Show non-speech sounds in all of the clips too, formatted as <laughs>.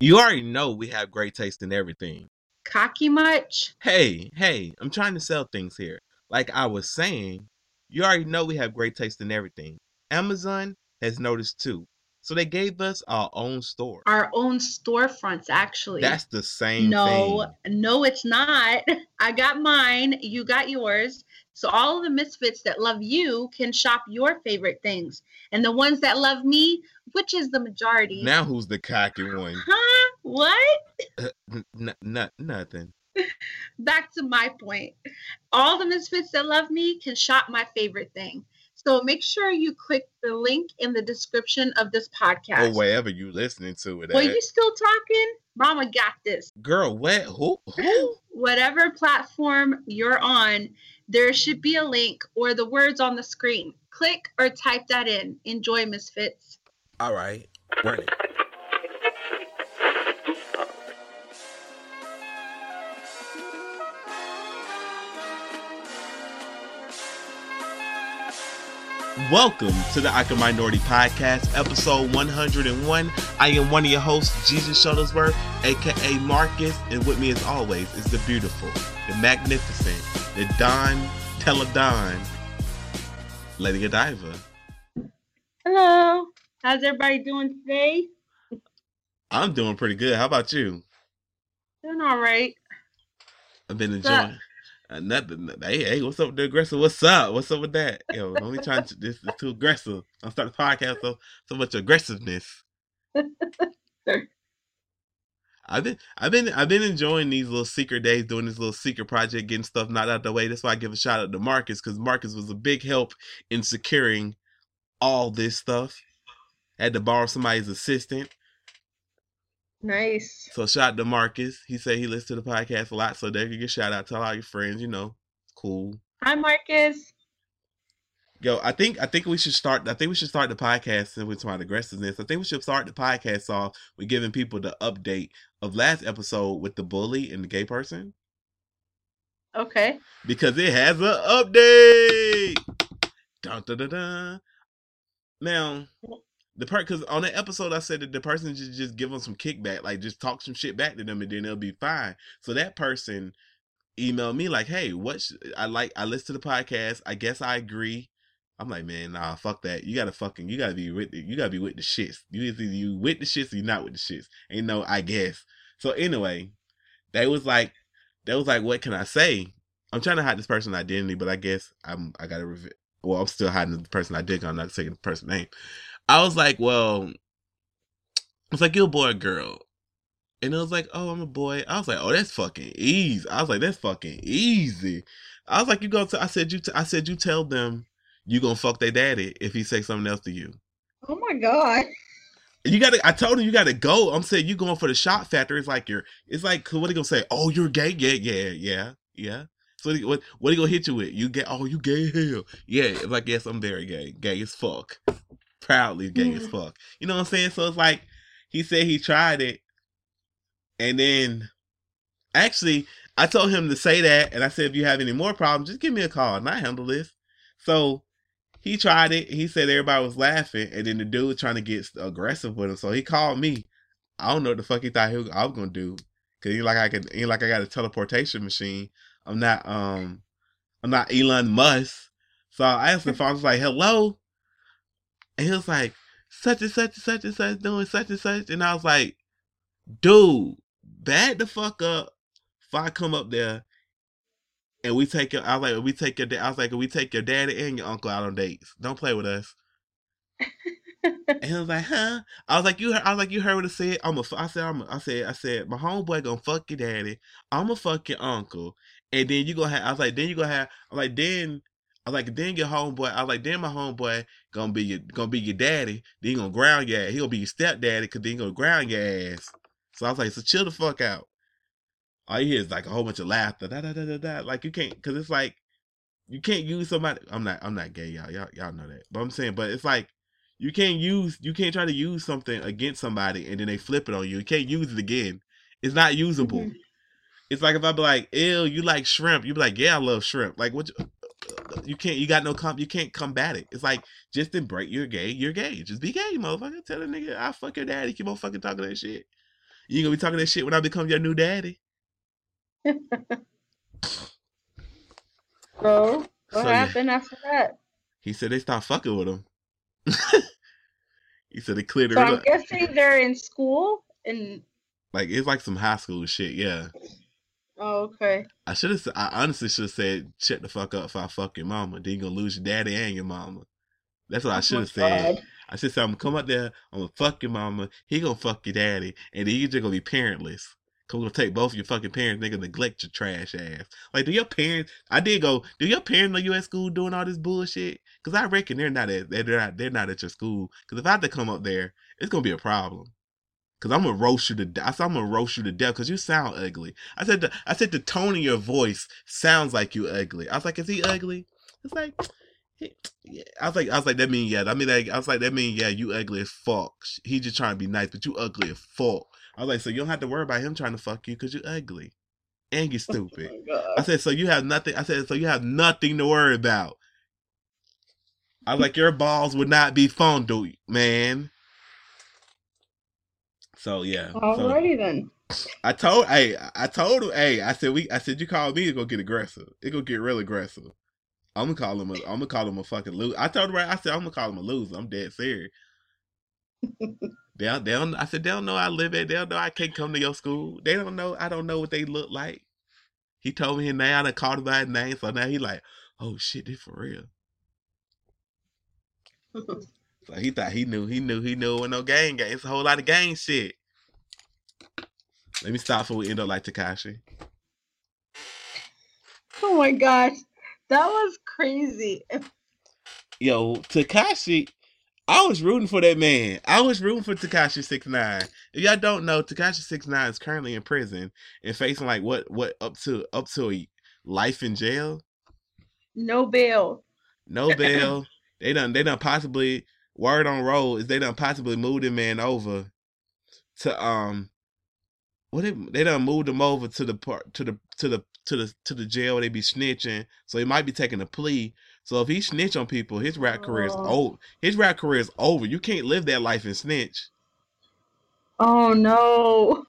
You already know we have great taste in everything. Cocky much? Hey, hey, I'm trying to sell things here. Like I was saying, you already know we have great taste in everything. Amazon has noticed too. So they gave us our own store. Our own storefronts, actually. That's the same no, thing. no, it's not. <laughs> I got mine. You got yours. So all the misfits that love you can shop your favorite things, and the ones that love me, which is the majority. Now who's the cocky one? Huh? What? Uh, n- n- n- nothing. <laughs> Back to my point. All the misfits that love me can shop my favorite thing. So make sure you click the link in the description of this podcast. Or wherever you listening to it Well, at. you still talking? Mama got this. Girl, what? Who? Who? <laughs> Whatever platform you're on, there should be a link or the words on the screen. Click or type that in. Enjoy, Misfits. All right. Run it. Welcome to the Awkward Minority Podcast, episode 101. I am one of your hosts, Jesus Shuttlesworth, aka Marcus, and with me, as always, is the beautiful, the magnificent, the Don Teledon, Lady Godiva. Hello. How's everybody doing today? I'm doing pretty good. How about you? Doing all right. I've been enjoying. Uh, nothing. Hey, hey, what's up with the aggressive? What's up? What's up with that? Yo, only trying to this is too aggressive. I'm starting the podcast so so much aggressiveness. <laughs> I've been I've been I've been enjoying these little secret days, doing this little secret project, getting stuff not out the way. That's why I give a shout out to Marcus because Marcus was a big help in securing all this stuff. had to borrow somebody's assistant. Nice. So shout out to Marcus. He said he listens to the podcast a lot, so they can get shout out. Tell all your friends, you know, cool. Hi, Marcus. Yo, I think I think we should start. I think we should start the podcast with my aggressiveness. I think we should start the podcast off with giving people the update of last episode with the bully and the gay person Okay. because it has an update. Dun, dun, dun, dun. Now, the part because on that episode I said that the person should just give them some kickback, like just talk some shit back to them, and then they'll be fine. So that person emailed me like, "Hey, what? Sh- I like. I listen to the podcast. I guess I agree." I'm like, man, nah, fuck that. You gotta fucking, you gotta be with, the, you gotta be with the shits. You either you with the shits or you not with the shits. Ain't no, I guess. So anyway, they was like, they was like, what can I say? I'm trying to hide this person's identity, but I guess I'm, I gotta. Well, I'm still hiding the person I did. I'm not saying the person's name. I was like, well, it's like you're a boy or girl. And it was like, oh, I'm a boy. I was like, oh, that's fucking easy. I was like, that's fucking easy. I was like, you go to. I said you. T- I said you tell them you gonna fuck their daddy if he say something else to you. Oh my God. You gotta. I told him you gotta go. I'm saying you going for the shot factor. It's like you're. It's like what are he gonna say? Oh, you're gay. Yeah, yeah, yeah, yeah. So what what what he gonna hit you with? You gay? Oh, you gay? Hell, yeah. It's like yes, I'm very gay. Gay as fuck. Proudly gay as fuck. You know what I'm saying? So it's like he said he tried it, and then actually I told him to say that, and I said if you have any more problems, just give me a call and I handle this. So he tried it. He said everybody was laughing, and then the dude was trying to get aggressive with him. So he called me. I don't know what the fuck he thought he was, I was gonna do, cause he like I could, he like I got a teleportation machine. I'm not, um, I'm not Elon Musk. So I asked him if I was like, "Hello," and he was like, "Such and such and such and such doing such and such," and I was like, "Dude, back the fuck up." If I come up there and we take your, I was like, we take your, I was like, we take your daddy and your uncle out on dates. Don't play with us. And he was like, huh? I was like, you heard, I was like, you heard what I said? I'm a, I said, I'm a, I said, I said, my homeboy gonna fuck your daddy. I'm gonna fuck your uncle. And then you gonna have, I was like, then you gonna have, I'm like, then, I like, then your homeboy, I like, then my homeboy gonna be your, gonna be your daddy. Then he gonna ground your ass. He gonna be your stepdaddy cause then he gonna ground your ass. So I was like, so chill the fuck out. All you hear is like a whole bunch of laughter. Da, da, da, da, da. Like you can't, cause it's like, you can't use somebody. I'm not, I'm not gay, y'all. Y'all, y'all know that. But I'm saying, but it's like, you can't use you can't try to use something against somebody and then they flip it on you. You can't use it again. It's not usable. Mhm. It's like if I be like, "Ew, you like shrimp?" You be like, "Yeah, I love shrimp." Like what? You, you can't. You got no comp. You can't combat it. It's like just embrace. You're gay. You're gay. Just be gay, motherfucker. Tell a nigga I fuck your daddy. Keep on fucking talking that shit. You gonna be talking that shit when I become your new daddy. <laughs> So what So, yeah. happened after that? He said they stopped fucking with him. <laughs> he said they cleared So I'm up. guessing they're in school and Like it's like some high school shit. Yeah. Oh okay. I should have. I honestly should have said, "Shut the fuck up if I fuck your mama." Then you gonna lose your daddy and your mama. That's what I Oh should have said. God. I should say, "I'm gonna come up there. I'm gonna fuck your mama. He gonna fuck your daddy, and then you just gonna be parentless. Cause we're gonna take both of your fucking parents. They gonna neglect your trash ass. Like, do your parents? I did go. Do your parents know you at school doing all this bullshit? Cause I reckon they're not at. They're not. They're not at your school. Cause if I had to come up there, it's gonna be a problem. Cause I'm gonna roast you to death. I said I'm gonna roast you to death because you sound ugly. I said the I said the tone of your voice sounds like you ugly. I was like, is he ugly? It's like, yeah. I was like, I was like, that mean yeah. I mean, like, I was like, that mean yeah. You ugly as fuck. He just trying to be nice, but you ugly as fuck. I was like, so you don't have to worry about him trying to fuck you because you ugly and you <laughs> oh stupid. Oh I said, so you have nothing. I said, so you have nothing to worry about. I was like, your balls would not be fondled, man. So yeah. So then. I told, hey, I told him, hey, I said we, I said you call me, it's gonna get aggressive. It gonna get real aggressive. I'm gonna call him, a, I'm gonna call him a fucking loser. I told him right, I said I'm gonna call him a loser. I'm dead serious. <laughs> they don't, they don't, I said they don't know I live at. They don't know I can't come to your school. They don't know. I don't know what they look like. He told me his name. I done called him by his name, so now he like, oh shit, this for real. <laughs> So he thought he knew, he knew, he knew it was no gang gang. It's a whole lot of gang shit. Let me stop before we end up like Takashi. oh my gosh. That was crazy. Yo, Takashi, I was rooting for that man. I was rooting for Takashi Six Nine. If y'all don't know, Takashi Six Nine is currently in prison and facing like what what up to up to a life in jail. No bail. No bail. they done they done possibly word on roll is they done possibly moved the man over to um what they they done moved him over to the part to the to the to the to the jail where they be snitching. So he might be taking a plea. So if he snitch on people, his rap career is Oh. over. His rap career is over. You can't live that life and snitch. Oh no.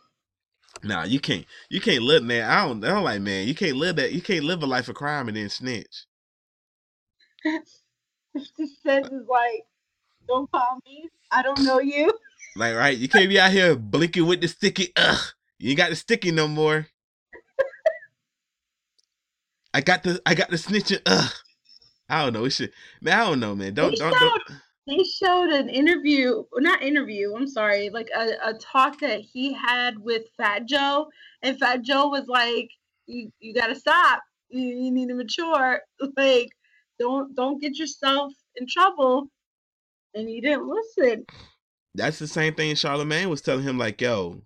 Nah, you can't. You can't live man. I don't. I don't like man. You can't live that. You can't live a life of crime and then snitch. <laughs> Cent is like, don't call me. I don't know you. Like right. You can't be out here blinking with the sticky. Ugh. You ain't got the sticky no more. I got the. I got the snitching. Ugh. I don't know. It should. Man, I don't know, man. Don't They don't don't. They showed an interview, or not interview, I'm sorry, like a, a talk that he had with Fat Joe. And Fat Joe was like, You you gotta stop. You, you need to mature. <laughs> Like, don't don't get yourself in trouble. And he didn't listen. That's the same thing Charlemagne was telling him, like, yo,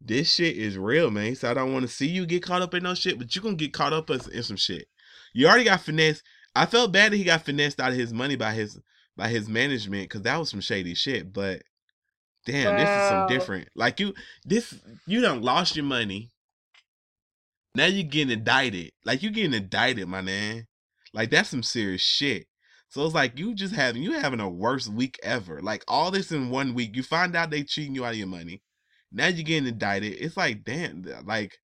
this shit is real, man. So I don't want to see you get caught up in no shit, but you're gonna get caught up in, in some shit. You already got finessed. I felt bad that he got finessed out of his money by his by his management, because that was some shady shit. But damn, this is some different. Like you this you done lost your money. Now you getting indicted. Like you getting indicted, my man. Like that's some serious shit. So it's like you just having you having a worst week ever. Like all this in one week. You find out they cheating you out of your money. Now you're getting indicted. It's like damn, like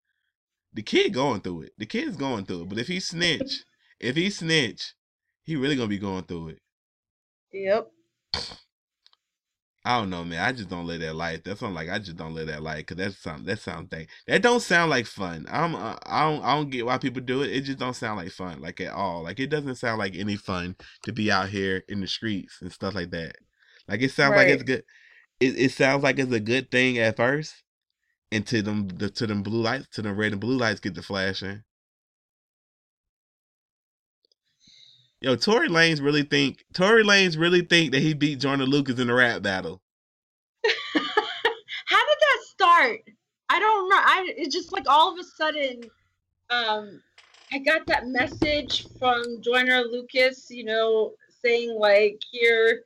the kid going through it. The kid's going through it. But if he snitch, if he snitch, he really gonna be going through it. Yep. I don't know, man. I just don't live that life. That's something like I just don't live that life because that's something that sounds thing that don't sound like fun. I'm uh, I don't I don't get why people do it. It just don't sound like fun like at all. Like it doesn't sound like any fun to be out here in the streets and stuff like that. Like it sounds like it's good. It it sounds like it's a good thing at first, until them the to them blue lights to them red and blue lights get to flashing. Yo, Tory Lanez really think Tory Lanez really think that he beat Joyner Lucas in the rap battle. <laughs> How did that start? I don't know. I it's just like all of a sudden, um, I got that message from Joyner Lucas, you know, saying like, "Here,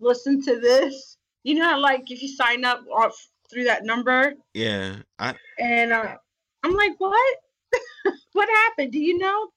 listen to this." You know, like if you sign up off through that number, Yeah, I and uh, I'm like, "What? <laughs> what happened? Do you know?"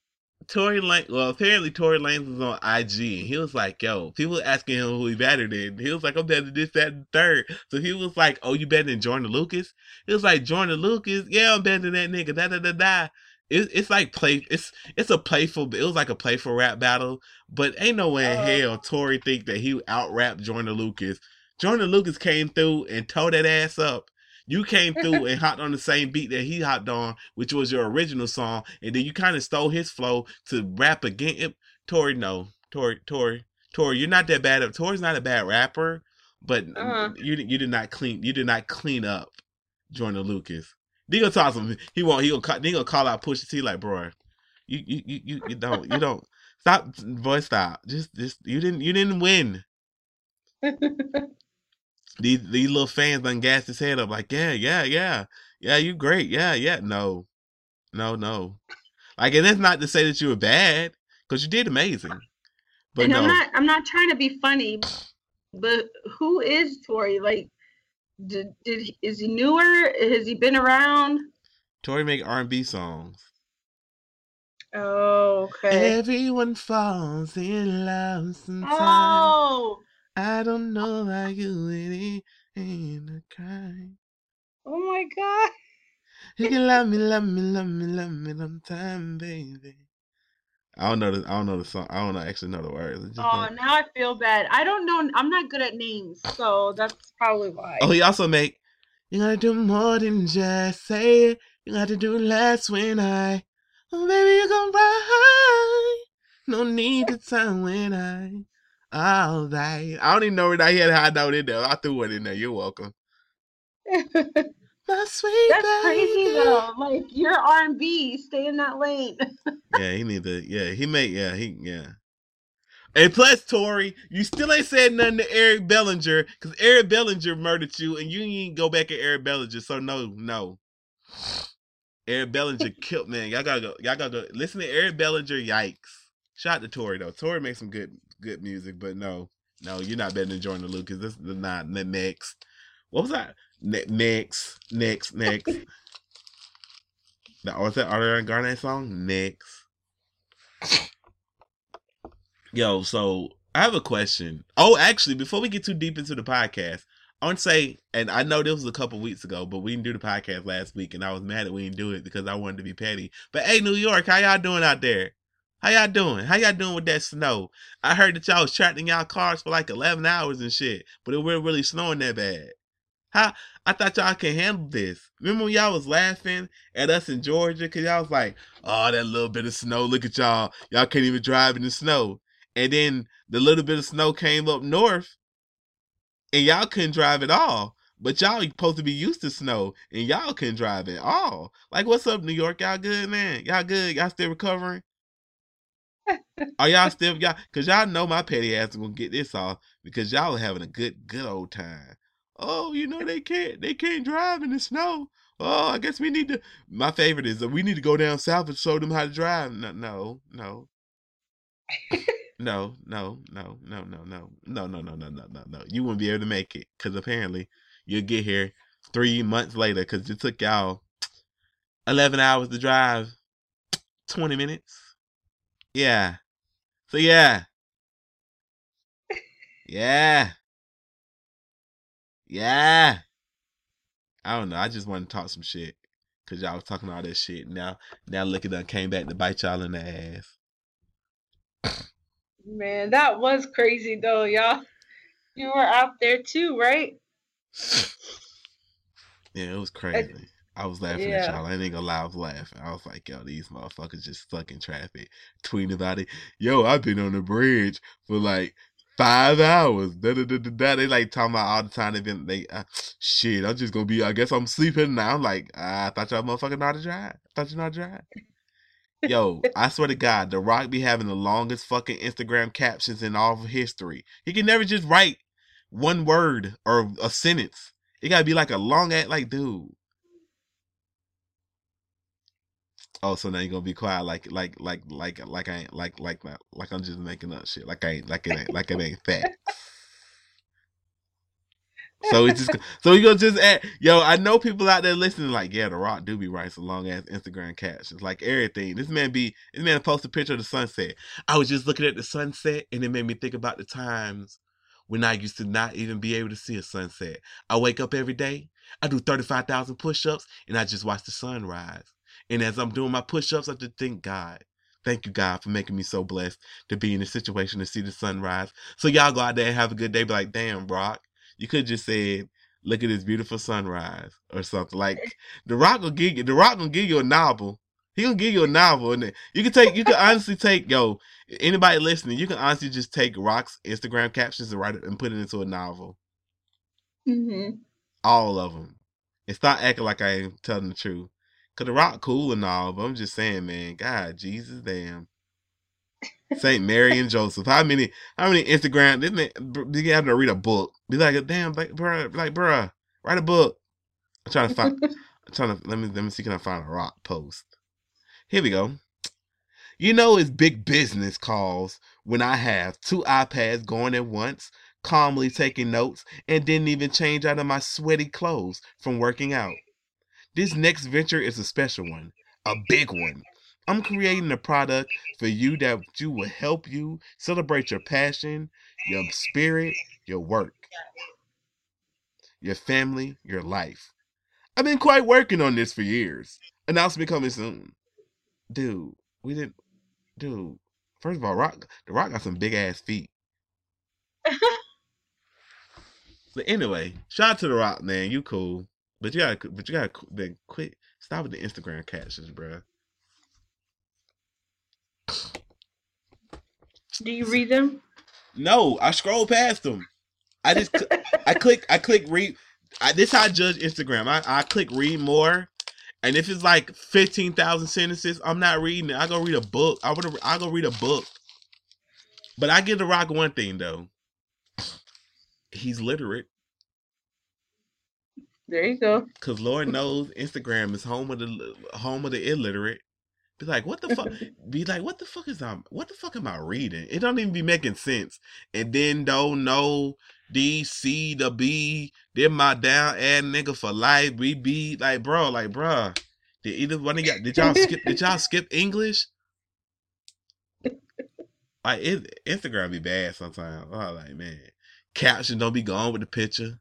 Tory Lane. Well, apparently Tory Lanez was on IG, and he was like, "Yo," people asking him who he better than. He was like, "I'm better than this, that, and third. So he was like, "Oh, you better than Joyner Lucas?" He was like, "Joyner Lucas, yeah, I'm better than that nigga." Da da da da. It, it's like play. It's it's a playful. It was like a playful rap battle, but ain't no way in Oh. hell Tory think that he out rapped Joyner Lucas. Joyner Lucas came through and tore that ass up. You came through <laughs> and hopped on the same beat that he hopped on, which was your original song, and then you kind of stole his flow to rap again. It, Tory, no, Tory, Tory, Tory, you're not that bad. Tory's not a bad rapper, but Uh-huh. you you did not clean you did not clean up Joyner Lucas. He gonna talk some. He won't. He gonna gonna call out Pusha T like, bro, you you you you, you don't you don't stop, boy, stop. Just just you didn't you didn't win. <laughs> These these little fans done gassed his head up like, yeah, yeah, yeah, yeah, you great, yeah, yeah. No, no, no. Like, and that's not to say that you were bad, because you did amazing. But and no, I'm not I'm not trying to be funny, but who is Tory? Like, did, did is he newer? Has he been around? Tory make R and B songs. Oh, okay. Everyone falls in love sometimes. Oh, I don't know why you it ain't a crime. oh my God. You can love me, love me, love me, love me sometime, baby. I don't know the I don't know the song. I don't know, actually know the words. Oh, know- now I feel bad. I don't know. I'm not good at names, so that's probably why. Oh, he also make you gotta do more than just say it. You gotta do less when I oh baby you gon' ride. No need to time when I Oh, all right. I don't even know where I had a high note in there. I threw one in there. You're welcome. <laughs> My sweet That's crazy though. Like you're R&B, stay in that lane. Yeah, he need to. Yeah, he made. Yeah, he. Yeah. And plus, Tory, you still ain't said nothing to Eric Bellinger because Eric Bellinger murdered you, and you ain't go back at Eric Bellinger. So no, no. Eric Bellinger <laughs> killed man. Y'all gotta go. Y'all gotta go. Listen to Eric Bellinger. Yikes. Shout out to Tory though. Tory makes some good good music, but no, no, you're not better than Joyner Lucas. This is not the next. What was that? Ne- next, next, next. <laughs> That was that Ariana Grande song. Next. Yo, so I have a question. Oh, actually, before we get too deep into the podcast, I want to say, and I know this was a couple weeks ago, but we didn't do the podcast last week, and I was mad that we didn't do it because I wanted to be petty. But hey, New York, how y'all doing out there? How y'all doing? How y'all doing with that snow? I heard that y'all was trapped in y'all cars for like eleven hours and shit, but it wasn't really snowing that bad. How I thought y'all can handle this. Remember when y'all was laughing at us in Georgia because y'all was like, "Oh, that little bit of snow. Look at y'all. Y'all can't even drive in the snow." And then the little bit of snow came up north, and y'all couldn't drive at all. But y'all supposed to be used to snow, and y'all couldn't drive at all. Like, what's up, New York? Y'all good, man? Y'all good? Y'all still recovering? Are y'all still y'all? Cause y'all know my petty ass is gonna get this off because y'all are having a good, good old time. Oh, you know they can't, they can't drive in the snow. Oh, I guess we need to. My favorite is that we need to go down south and show them how to drive. No, no, no. No, no, no, no, no, no, no, no, no, no, no, no, no. You won't be able to make it because apparently you'll get here three months later because it took y'all eleven hours to drive, twenty minutes. Yeah. So yeah. Yeah. Yeah. I don't know. I just want to talk some shit because y'all was talking all that shit. Now, now look at them came back to bite y'all in the ass. Man, that was crazy though, y'all. You were out there too, right? <sighs> Yeah, it was crazy. I was laughing yeah. at y'all. I ain't gonna lie, I was laughing. I was like, yo, these motherfuckers just stuck in traffic, tweeting about it. Yo, I've been on the bridge for like five hours. Da da da da da. They like talking about all the time. They've been they uh, shit. I'm just gonna be. I guess I'm sleeping now. I'm like, ah, I thought y'all motherfucking know how to drive. I thought you know how to drive. Yo, I swear to God, The Rock be having the longest fucking Instagram captions in all of history. He can never just write one word or a sentence. It gotta be like a long act, like dude. Oh, so now you're gonna be quiet, like, like, like, like, like I ain't, like, like, like, like I'm just making up shit, like I ain't, like it ain't, like it ain't fact. So it's just so you gonna just add yo. I know people out there listening like, yeah, the Rock do be right some long ass Instagram captions, like everything. This man be this man post a picture of the sunset. I was just looking at the sunset, and it made me think about the times when I used to not even be able to see a sunset. I wake up every day, I do thirty five thousand push ups, and I just watch the sunrise. And as I'm doing my push ups, I just thank God. Thank you, God, for making me so blessed to be in a situation to see the sunrise. So y'all go out there and have a good day. Be like, damn, Brock, you could just said, "Look at this beautiful sunrise" or something. Like <laughs> the Rock will give you, the Rock gonna give you a novel. He gonna give you a novel, and you can take, you can honestly take, yo, anybody listening, you can honestly just take Rock's Instagram captions and write it and put it into a novel. hmm All of them, and stop acting like I ain't telling the truth. Cause the Rock cool and all, but I'm just saying, man, God, Jesus, damn. Saint Mary and Joseph. How many? How many Instagram? This man, you have to read a book. Be like, damn, like, bruh, like, bruh, write a book. I'm trying to find. <laughs> I'm trying to let me let me see can I find a rock post. Here we go. You know it's big business calls when I have two iPads going at once, calmly taking notes, and didn't even change out of my sweaty clothes from working out. This next venture is a special one, a big one. I'm creating a product for you that you will help you celebrate your passion, your spirit, your work, your family, your life. I've been quite working on this for years. Announcement coming soon. Dude, we didn't dude. First of all, Rock the Rock got some big ass feet. <laughs> But anyway, shout out to the Rock, man. You cool. But you gotta but you gotta then quit stop with the Instagram captions, bruh. Do you read them? No, I scroll past them. I just cl- I click I click read. I, this how I judge Instagram. I, I click read more, and if it's like fifteen thousand sentences, I'm not reading it. I go read a book. I would I go read a book. But I give the Rock one thing though. He's literate, There you go. cause Lord knows Instagram is home of the home of the illiterate. Be like, what the fuck? <laughs> Be like, what the fuck is I? What the fuck am I reading? It don't even be making sense. And then don't know D C the B. They're my down ad nigga for life. We be like, bro, like, bro. Did either one of y'all did y'all skip? Did y'all skip English? Like, it, Instagram be bad sometimes. Oh, like, man, caption don't be gone with the picture.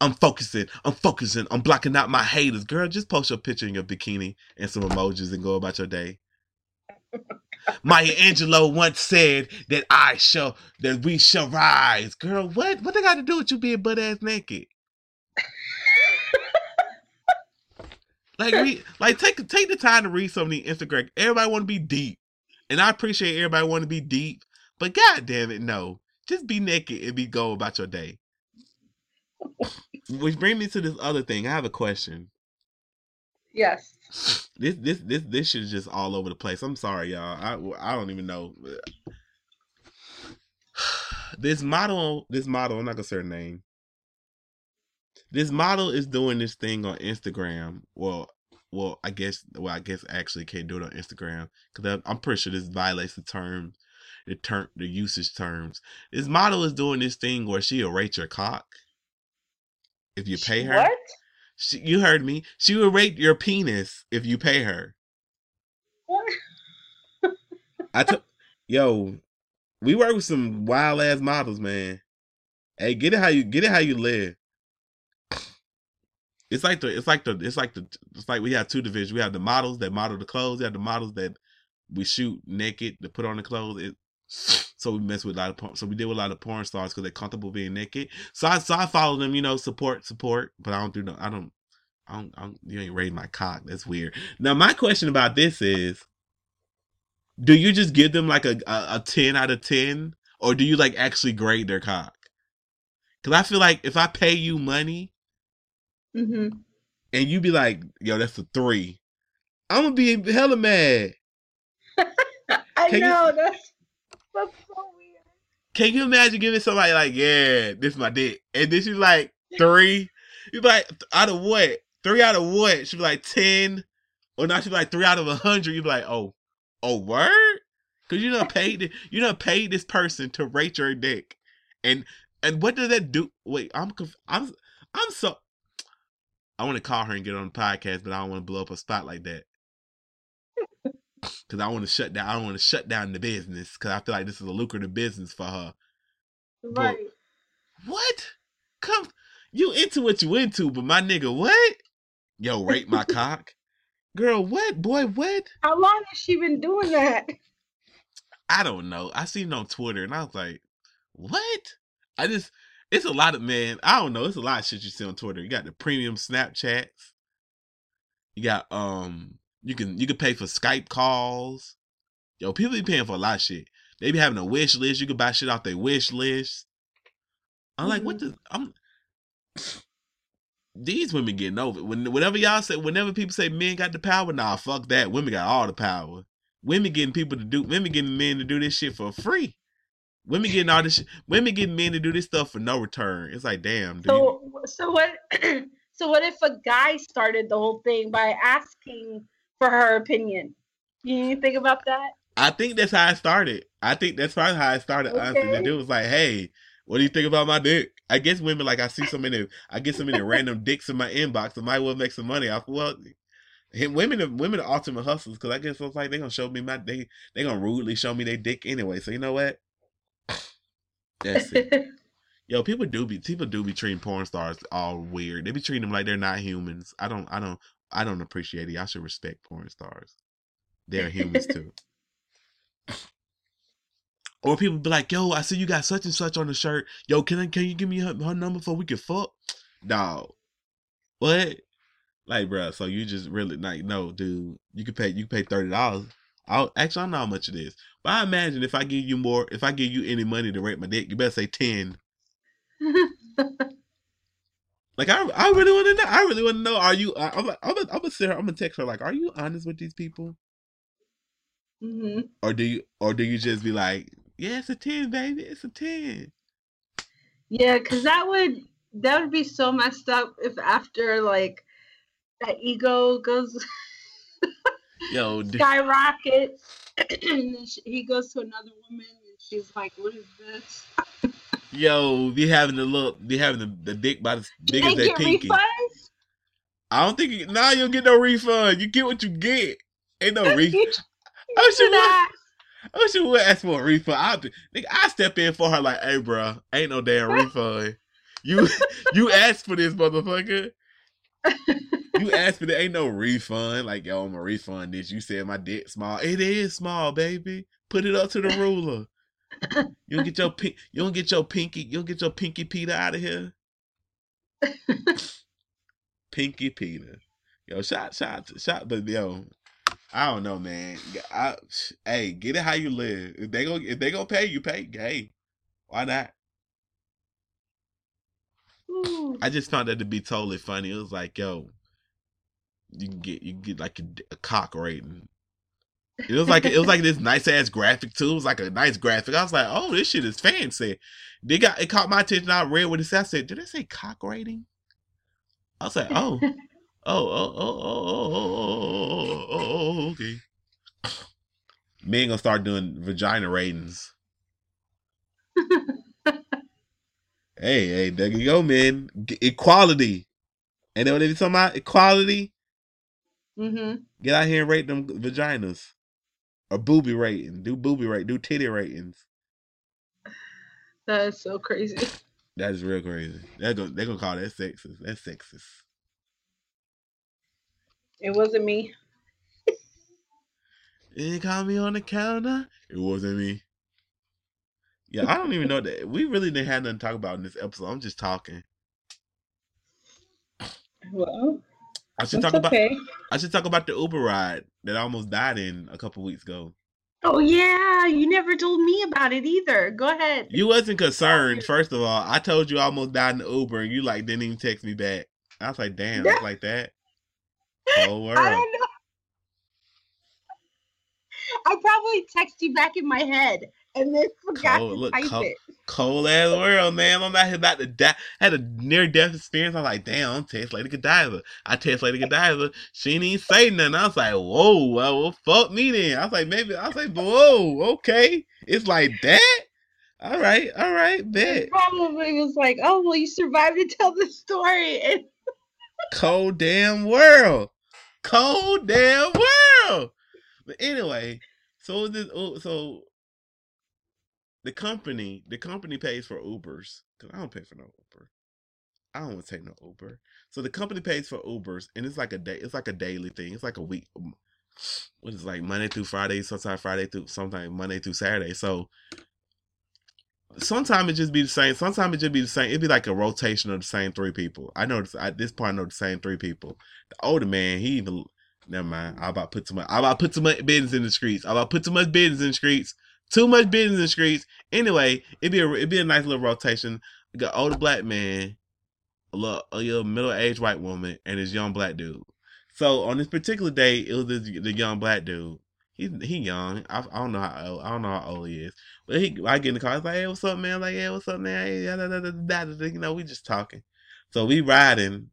I'm focusing. I'm focusing. I'm blocking out my haters. Girl, just post your picture in your bikini and some emojis and go about your day. Maya Angelou once said that I shall that we shall rise. Girl, what? What they got to do with you being butt ass naked? like read, like take take the time to read some of the Instagram. Everybody want to be deep, and I appreciate everybody want to be deep, but god damn it, no. Just be naked and be go about your day. Which brings me to this other thing. I have a question. Yes. This this this this shit is just all over the place. I'm sorry, y'all. I I don't even know. <sighs> This model, this model, I'm not gonna say her name. This model is doing this thing on Instagram. Well, well, I guess, well, I guess actually can't do it on Instagram because I'm pretty sure this violates the term, the term, the usage terms. This model is doing this thing where she'll rate your cock if you pay her. What? She, you heard me. She will rate your penis if you pay her. What? I took, <laughs> yo, we work with some wild ass models, man. Hey, get it how you get it how you live. It's like the it's like the it's like the it's like we have two divisions. We have the models that model the clothes. We have the models that we shoot naked to put on the clothes. It, so we mess with a lot of porn. So we deal with a lot of porn stars because they're comfortable being naked. So I so I follow them, you know, support support. But I don't do no. I don't. I don't. I don't you ain't rating my cock. That's weird. Now my question about this is do you just give them like a, a, a 10 out of 10 or do you like actually grade their cock because i feel like if i pay you money hmm and you be like yo that's a three i'm gonna be hella mad <laughs> I Can you- know that's can you imagine giving somebody like yeah this is my dick and then she's like three you be like out of what three out of what she'd be like 10 or not she'd be like three out of a hundred you'd be like oh oh word because you done paid you not paid this person to rate your dick and And what does that do? Wait, I'm conf- I'm I'm so. I want to call her and get on the podcast, but I don't want to blow up a spot like that. Cause I want to shut down. I don't want to shut down the business because I feel like this is a lucrative business for her. Right. What? Come, you into what you into, but my nigga, what? Yo, rape my <laughs> cock, girl. What, boy? What? How long has she been doing that? I don't know. I seen it on Twitter and I was like, what? I just, it's a lot of man. I don't know. It's a lot of shit you see on Twitter. You got the premium Snapchats. You got um, you can you can pay for Skype calls. Yo, people be paying for a lot of shit. They be having a wish list. You can buy shit off their wish list. I'm like, what mm-hmm. the? I'm. These women getting over it. When whenever y'all say, whenever people say men got the power, nah, fuck that. Women got all the power. Women getting people to do, women getting men to do this shit for free. Women getting all this. Women getting men to do this stuff for no return. It's like, damn, dude. So, so what? <clears throat> so what if a guy started the whole thing by asking for her opinion? You think about that? I think that's how I started. I think that's probably how I started. Honestly, the dude was like, "Hey, what do you think about my dick?" I guess women like I see so many, I get so many random dicks in my inbox. I might well make some money off. Well, women, are, women are ultimate hustlers because I guess it's like they gonna show me my they they gonna rudely show me their dick anyway. So you know what? <sighs> That's it. <laughs> Yo, people do be people do be treating porn stars all weird. They be treating them like they're not humans. I don't I don't I don't appreciate it. I should respect porn stars. They're humans <laughs> too. Or people be like, "Yo, I see you got such and such on the shirt. Yo, can I can you give me her, her number so we can fuck?" Dog, what? Like, bruh, so you just really like, no, dude. You can pay you can pay thirty dollars. I'll actually I don't know how much it is, but I imagine if I give you more, if I give you any money to rate my dick, you better say ten. <laughs> Like I, I really want to know. I really want to know. Are you? I- I'm, I'm, I'm gonna sit her. I'm gonna text her. Like, are you honest with these people, hmm or do you, or do you just be like, yeah, it's a ten, baby, it's a ten. Yeah, because that would that would be so messed up if after like that ego goes <laughs> Yo, skyrockets <clears throat> and then she, he goes to another woman and she's like, "What is this?" Yo, be having the little, be having the, the dick by the big They as that get pinky. refunds. I don't think. now nah, you don't get no refund. You get what you get. Ain't no <laughs> refund. Do that. Oh, she would ask for a refund. I, nigga, I step in for her like, hey, bro, ain't no damn <laughs> refund. You, <laughs> you asked for this, motherfucker. You asked for that. Ain't no refund. Like, yo, I'm gonna refund this. You said my dick small. It is small, baby. Put it up to the ruler. You don't get your pink. You don't get your pinky. You don't get your pinky Peter out of here. <laughs> pinky Peter. Yo, shot, shot, shot. But yo, I don't know, man. I, hey, get it how you live. If they go, if they gonna pay, you pay. Hey, why not? Ooh. I just found that to be totally funny. It was like, yo, you can get you can get like a, a cock rating. It was like it was like this nice ass graphic too. It was like a nice graphic. I was like, oh, this shit is fancy. They got it caught my attention. I read what it said. I said, did it say cock rating? I was like, oh, oh, oh, oh, oh, oh, oh, oh, oh, oh, okay. Men gonna start doing vagina ratings. hey, hey, there you go, man. G- Equality. And then what they be talking about? Equality. Mm-hmm. Get out here and rate them vaginas. Or booby rating. Do booby rate. Do titty ratings. That is so crazy. <laughs> That is real crazy. They're gonna they're gonna call that sexist. That's sexist. It wasn't me. You call me on the counter. It wasn't me. Yeah, I don't even know that we really didn't have nothing to talk about in this episode. I'm just talking. Well, I should talk about. I should talk about the Uber ride that I almost died in a couple weeks ago. Oh yeah, you never told me about it either. Go ahead. You wasn't concerned, first of all. I told you I almost died in the Uber and you like didn't even text me back. I was like, damn, like that. Whole <laughs> world. I oh, don't know. I probably text you back in my head and then forgot Cold, to look, type cold. it. Cold ass world, man. I'm out here about to die. I had a near death experience. I'm like, damn, I'm text Lady Godiva. I text Lady Godiva. She didn't even say nothing. I was like, whoa, well, fuck me then. I was like, maybe I was like, whoa, okay. It's like that. All right, all right, bet. Probably was like, oh well, you survived to tell the story. And <laughs> Cold damn world. Cold damn world. But anyway, so this oh, so the company the company pays for Ubers because I don't pay for no Uber. I don't want to take no Uber. So the company pays for Ubers, and it's like a day. It's like a daily thing. It's like a week. um, What is like Monday through Friday? Sometimes Friday through sometimes Monday through Saturday. So sometimes it just be the same. Sometimes it just be the same. It'd be like a rotation of the same three people. I know at this point. I know the same three people. The older man, he even never mind. I about put too much. I about put too much business in the streets. I about put too much business in the streets. Too much business in the streets. Anyway, it'd be a it'd be a nice little rotation. You got older black man, a little a little middle aged white woman, and this young black dude. So on this particular day, it was this, the young black dude. He he young. I, I don't know how old, I don't know how old he is. But he I get in the car. I was like, hey, what's up, man? Like, yeah, what's up, man? Hey, da, da, da, da, da. You know, we just talking. So we riding,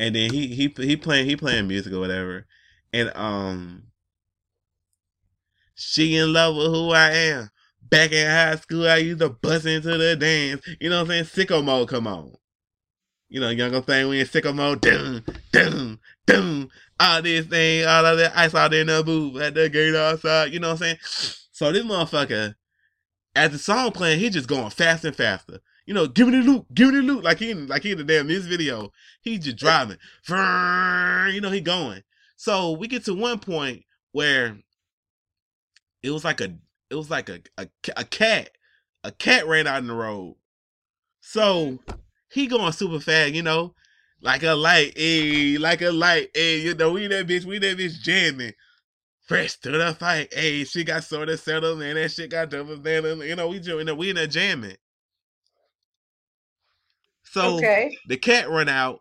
and then he he he playing he playing music or whatever, and um, she in love with who I am. Back in high school, I used to bust into the dance. You know what I'm saying? Sicko mode, come on. You know, younger thing, we in sicko mode. Doom, dum, dum. All this thing, all of that ice out there in the booth at the gate outside. You know what I'm saying? <sniffs> So this motherfucker, as the song playing, he just going faster and faster. You know, give me the loot, give me the loot, like he like he in the damn this video. He just driving, you know, he going. So we get to one point where it was like a, it was like a a, a cat, a cat ran out in the road. So he going super fast, you know, like a light, eh, like a light, eh, you know, we that bitch, we that bitch jamming. Fresh to the fight, hey, she got sort of settled, man. That shit got double man. You know, we just, we in there jamming. So okay, the cat run out.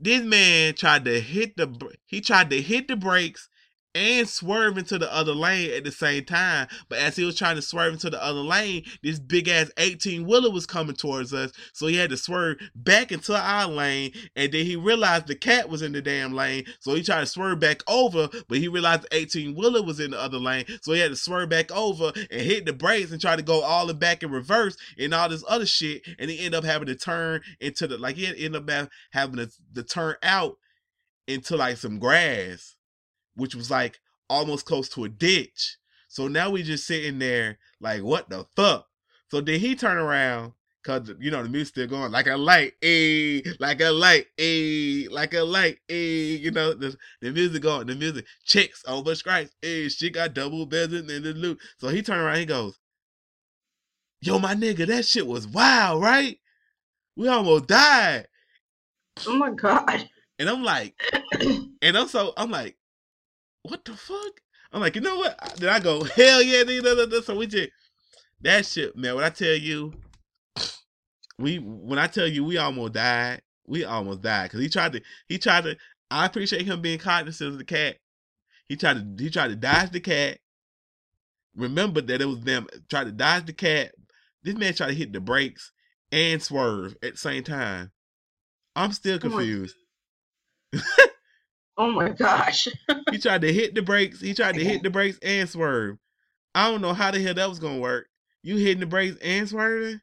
This man tried to hit the he tried to hit the brakes and swerve into the other lane at the same time. But as he was trying to swerve into the other lane, this big ass 18 wheeler was coming towards us. So he had to swerve back into our lane. And then he realized the cat was in the damn lane. So he tried to swerve back over, but he realized the 18 wheeler was in the other lane. So he had to swerve back over and hit the brakes and try to go all the back in reverse and all this other shit. And he ended up having to turn into the like he ended up having to, to turn out into like some grass which was like almost close to a ditch. So now we just sitting there like, what the fuck? So then he turn around, cause you know the music still going like a light, eh, like a light, eh, like a light, eh. You know the the music going, the music chicks over stripes, eh. She got double beds in the loot. So he turned around, he goes, "Yo, my nigga, that shit was wild, right? We almost died." oh my god, And I'm like, <coughs> and I'm so I'm like, what the fuck? I'm like, you know what? Then I go, hell yeah, nigga, so we just that shit, man. When I tell you, we when I tell you we almost died, we almost died because he tried to he tried to. I appreciate him being cognizant of the cat. He tried to he tried to dodge the cat. Remember that it was them tried to dodge the cat. This man tried to hit the brakes and swerve at the same time. I'm still confused. <laughs> oh my gosh. <laughs> he tried to hit the brakes. He tried to hit the brakes and swerve. I don't know how the hell that was gonna work. You hitting the brakes and swerving,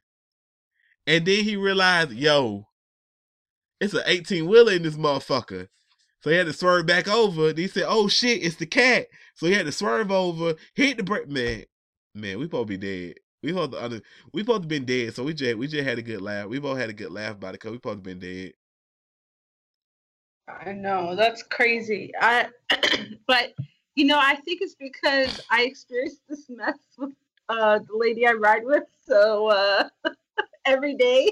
and then he realized, yo, it's an eighteen wheeler in this motherfucker. So he had to swerve back over. And he said, "Oh shit, it's the cat." So he had to swerve over, hit the brake. Man, man, we supposed to be dead. We supposed to, we supposed to been dead. So we just we just had a good laugh. We both had a good laugh about it because we supposed to been dead. I know that's crazy. I, <clears throat> but you know, I think it's because I experienced this mess with uh the lady I ride with. So uh <laughs> every day,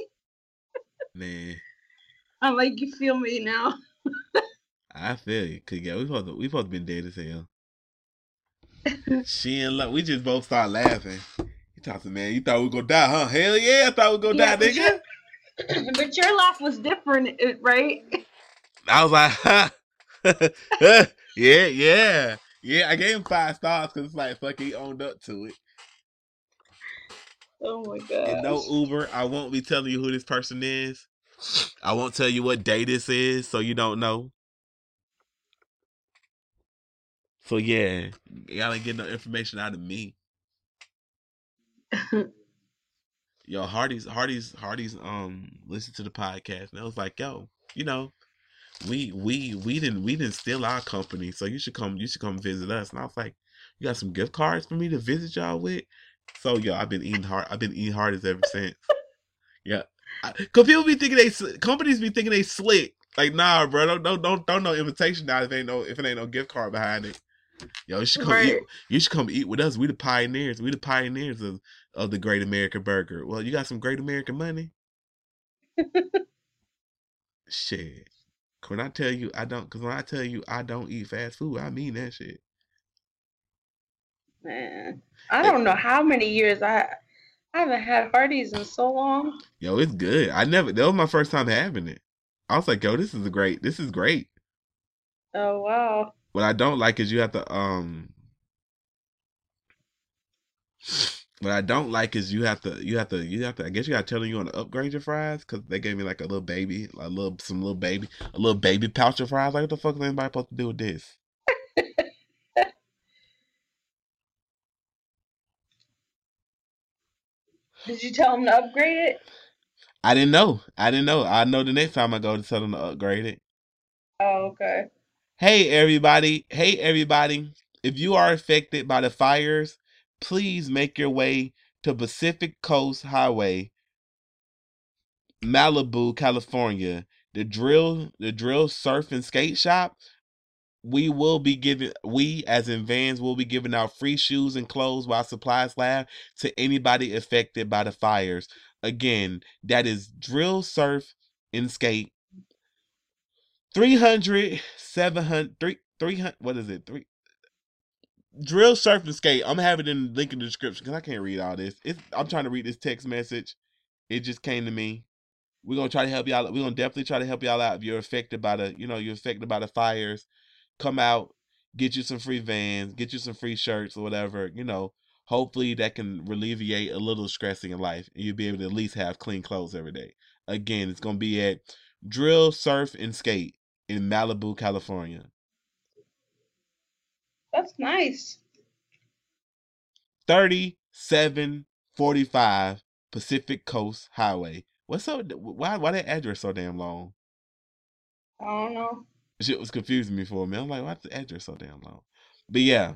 Man, I'm like, you feel me now. I feel you. Cause yeah, we to we to been dead as hell. she and love. We just both start laughing. Talks to man. You thought we were gonna die, huh? Hell yeah, I thought we were gonna Yeah, die, but nigga. <clears throat> but your laugh was different, right? I was like, ha. <laughs> yeah, yeah, yeah. I gave him five stars because it's like fuck, he owned up to it. Oh my god. And no Uber. I won't be telling you who this person is. I won't tell you what day this is, so you don't know. So yeah, y'all ain't getting no information out of me. <laughs> yo, Hardee's Hardee's Hardee's um listened to the podcast and I was like, yo, you know, we we we didn't we didn't steal our company, so you should come you should come visit us. And I was like, you got some gift cards for me to visit y'all with? So yo, I've been eating hard. I've been eating Hardee's ever since. yeah, cause people be thinking they companies be thinking they slick. Like nah, bro, don't don't don't, don't no invitation now if ain't no if it ain't no gift card behind it. Yo, you should come right. eat. You should come eat with us. We the pioneers. We the pioneers of of the Great American Burger. Well, you got some Great American money. <laughs> shit. When I tell you I don't, because when I tell you I don't eat fast food, I mean that shit. Man, I don't know how many years I I haven't had Hardee's in so long. Yo, it's good. I never. That was my first time having it. I was like, yo, this is a great. This is great. Oh wow. What I don't like is you have to um. What I don't like is you have to you have to you have to I guess you got to tell them you want to upgrade your fries because they gave me like a little baby a little some little baby a little baby pouch of fries like what the fuck is anybody supposed to do with this? <laughs> Did you tell them to upgrade it? I didn't know. I didn't know. I know the next time I go to tell them to upgrade it. Oh, okay. Hey everybody. Hey everybody. If you are affected by the fires, please make your way to Pacific Coast Highway, Malibu, California. The drill the drill surf and skate shop we will be giving we as in vans will be giving out free shoes and clothes while supplies last to anybody affected by the fires. Again that is drill surf and skate. 300 700 3, 300 what is it? 3 drill surf and skate. I'm having it in the link in the description because i can't read all this. It's, i'm trying to read this text message. It just came to me. We're gonna try to help y'all we're gonna definitely try to help y'all out if you're affected by the you know you're affected by the fires. Come out, get you some free vans, get you some free shirts or whatever, you know, hopefully that can alleviate a little stress in your life and you'll be able to at least have clean clothes every day. Again, it's to be at Drill Surf and Skate in Malibu, California. That's nice. 3745 Pacific Coast Highway. What's up? Why why that address so damn long? I don't know shit was confusing me for a minute. I'm like, why's the address so damn long? But yeah.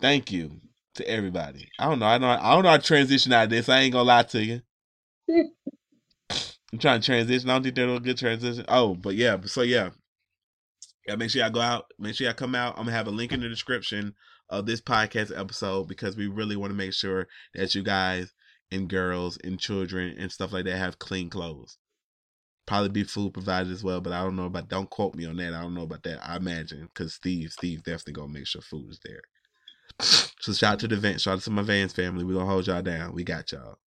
Thank you to everybody. I don't know. I don't. I don't know how to transition out of this. I ain't gonna lie to you. <laughs> I'm trying to transition. I don't think they're a good transition. Oh, but yeah. So yeah. Yeah, make sure y'all go out. Make sure y'all come out. I'm gonna have a link in the description of this podcast episode because we really want to make sure that you guys and girls and children and stuff like that have clean clothes probably be food provided as well, but I don't know about. Don't quote me on that. I don't know about that. I imagine because Steve, Steve definitely gonna make sure food is there. <sniffs> So shout out to the Vans, shout out to my Vans family. We gonna hold y'all down. We got y'all.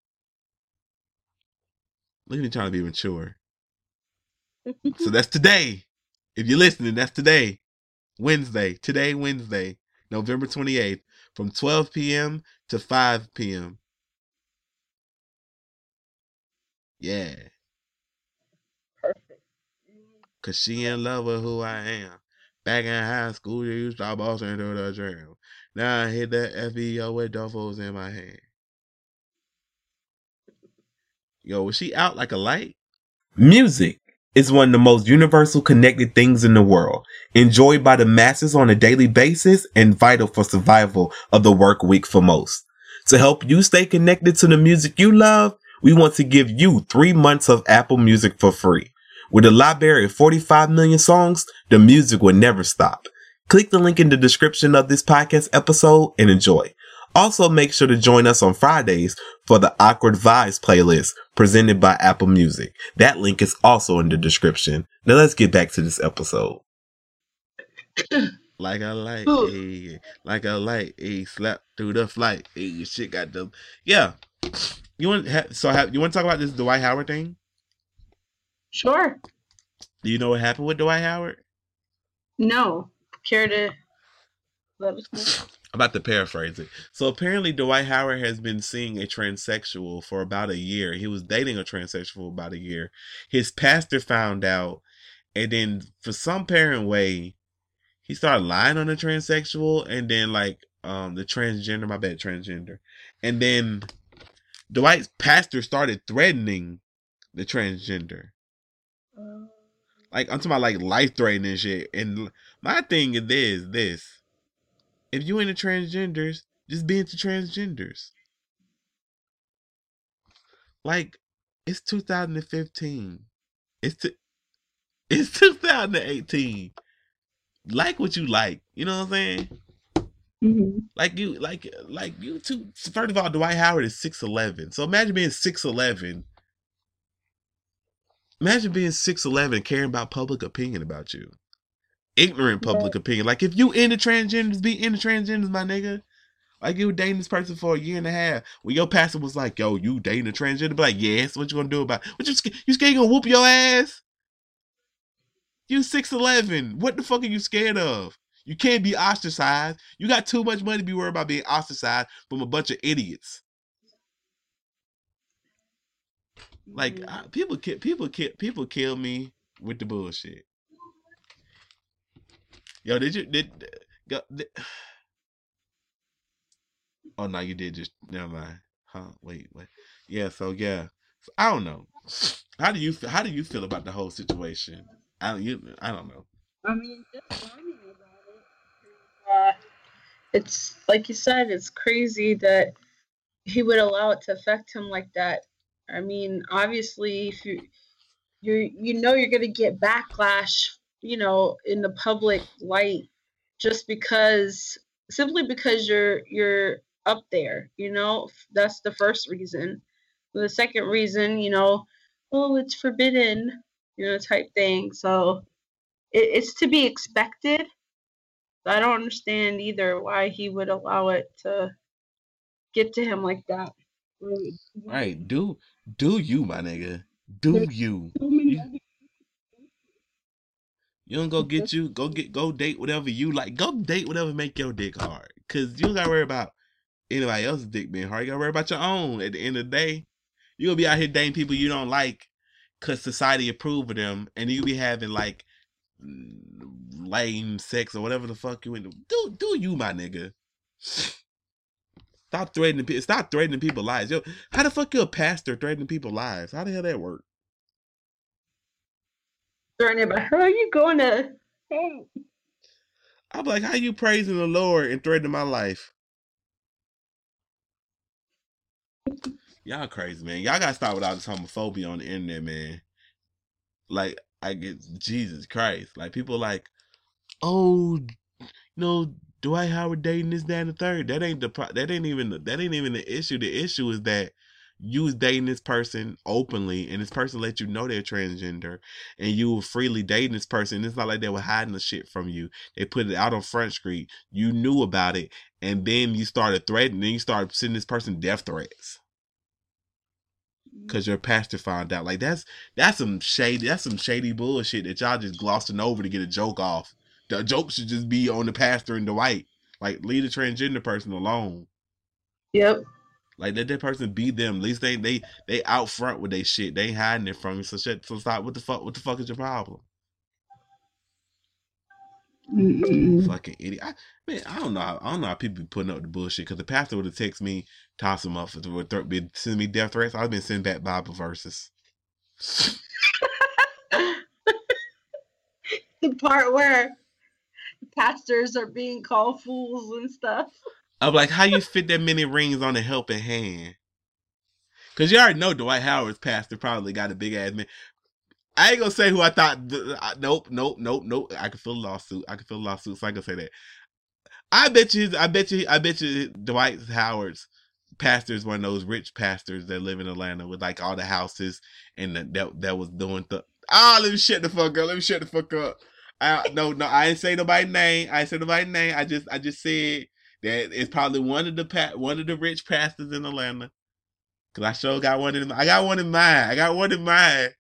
Look at me trying to be mature. so that's today. If you're listening, that's today. Wednesday. Today, Wednesday, November 28th, from 12 p.m. to 5 p.m. Yeah. Perfect. Cause she in love with who I am. Back in high school, you used to boss into the dream. Now I hit that FBO with duffels in my hand. Yo, was she out like a light? Music is one of the most universal connected things in the world, enjoyed by the masses on a daily basis and vital for survival of the work week for most. To help you stay connected to the music you love, we want to give you three months of Apple Music for free. With a library of 45 million songs, the music will never stop. Click the link in the description of this podcast episode and enjoy. Also, make sure to join us on Fridays for the Awkward Vibes playlist presented by Apple Music. That link is also in the description. Now let's get back to this episode. like a light, hey, like a light, a slap through the flight. Hey, shit got them. Yeah, you want so have, you want to talk about this Dwight Howard thing? Sure. Do you know what happened with Dwight Howard? No. Care to let us know? I'm about to paraphrase it. So apparently Dwight Howard has been seeing a transsexual for about a year. He was dating a transsexual for about a year. His pastor found out, and then for some parent way, he started lying on the transsexual, and then like um the transgender, my bad, transgender, and then Dwight's pastor started threatening the transgender. Uh, Like I'm talking about like life threatening shit. And my thing is this, this. If you into transgenders, just be into transgenders. Like, it's 2015. It's t- <laughs> it's 2018. Like what you like. You know what I'm saying? mhm. Like you like like you two first of all, Dwight Howard is 6'11. So imagine being 6'11. Imagine being 6'11 caring about public opinion about you. Ignorant public opinion. Like if you into transgenders, be into transgenders, my nigga. Like you were dating this person for a year and a half. When your pastor was like, yo, you dating a transgender? Be like, yes, what you gonna do about it? What you sca- you scared you gonna whoop your ass? You 6'11. What the fuck are you scared of? You can't be ostracized. You got too much money to be worried about being ostracized from a bunch of idiots. Like Mhm. I, people, ki- people, ki- people kill me with the bullshit. Yo, did you did? Go, did <sighs> oh no, you did just never mind. Huh? Wait, wait. Yeah. So yeah, so, I don't know. <sighs> How do you how do you feel about the whole situation? I don't you I don't know. I mean, just learning about it. Uh, it's like you said, it's crazy that he would allow it to affect him like that. I mean, obviously, if you you you know you're gonna get backlash, you know, in the public light, just because simply because you're you're up there. You know, that's the first reason. The second reason, you know, oh, it's forbidden, you know, type thing. So it, it's to be expected. I don't understand either why he would allow it to get to him like that. Right? Do do you, my nigga? Do you? So many You- other- You don't go <laughs> get you go get go date whatever you like. Go date whatever make your dick hard. Cause you don't gotta worry about anybody else's dick being hard. You gotta worry about your own. At the end of the day, you gonna be out here dating people you don't like, cause society approve of them, and you be having like lame sex or whatever the fuck you into. Do do you, my nigga? Stop threatening people. Stop threatening people's lives. Yo, how the fuck you a pastor threatening people's lives? How the hell that work? Threatening about how are you going to hey, I'm like, how you praising the Lord and threatening my life? Y'all crazy, man. Y'all gotta stop with all this homophobia on the internet, man. Like, I get Jesus Christ. Like people like, oh, you know, Dwight Howard dating this, that, and the third. That ain't the pro- that ain't even the, that ain't even the issue. The issue is that you was dating this person openly, and this person let you know they're transgender, and you were freely dating this person. It's not like they were hiding the shit from you. They put it out on Front Street. You knew about it, and then you started threatening. Then you started sending this person death threats mm. because your pastor found out. Like that's that's some shady. That's some shady bullshit that y'all just glossing over to get a joke off. The joke should just be on the pastor and the white. Like leave the transgender person alone. Yep. Like let that person be them. At least they they they out front with they shit. They hiding it from you. So shit. So stop. What the fuck? What the fuck is your problem? Mm-mm. Fucking idiot. I, man, I don't know. How, I don't know how people be putting up the bullshit. Because the pastor would have texted me, toss him off, would th- be sending me death threats. I've been sending back Bible verses. <laughs> the part where pastors are being called fools and stuff. I'm like, how you fit that many rings on a helping hand? Cause you already know Dwight Howard's pastor probably got a big ass man. I ain't gonna say who I thought. Nope, nope, nope, nope. I can feel a lawsuit. I can feel a lawsuit. So I can say that. I bet you. I bet you. I bet you. Dwight Howard's pastor is one of those rich pastors that live in Atlanta with like all the houses and the, that that was doing the. Ah, let me shut the fuck up. Let me shut the fuck up. I, no, no, I ain't say nobody's name. I ain't say nobody's name. I just, I just said that it's probably one of the pa- one of the rich pastors in Atlanta. Cause I sure got one in. I got one in mind. I got one in mind.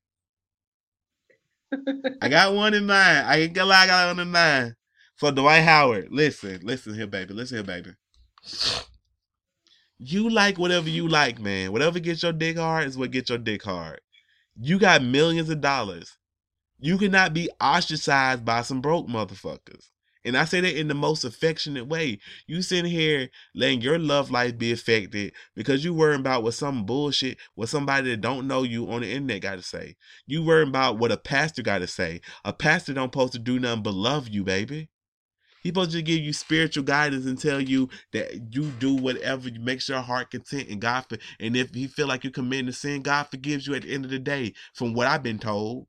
I <laughs> got one in mind. I ain't gonna lie, I got one in mind. For Dwight Howard, listen, listen here, baby. Listen here, baby. You like whatever you like, man. Whatever gets your dick hard is what gets your dick hard. You got millions of dollars. You cannot be ostracized by some broke motherfuckers. And I say that in the most affectionate way. You sitting here letting your love life be affected because you worrying about what some bullshit, what somebody that don't know you on the internet got to say. You worrying about what a pastor got to say. A pastor don't supposed to do nothing but love you, baby. He supposed to give you spiritual guidance and tell you that you do whatever makes your heart content and God. And if he feel like you're committing a sin, God forgives you at the end of the day. From what I've been told.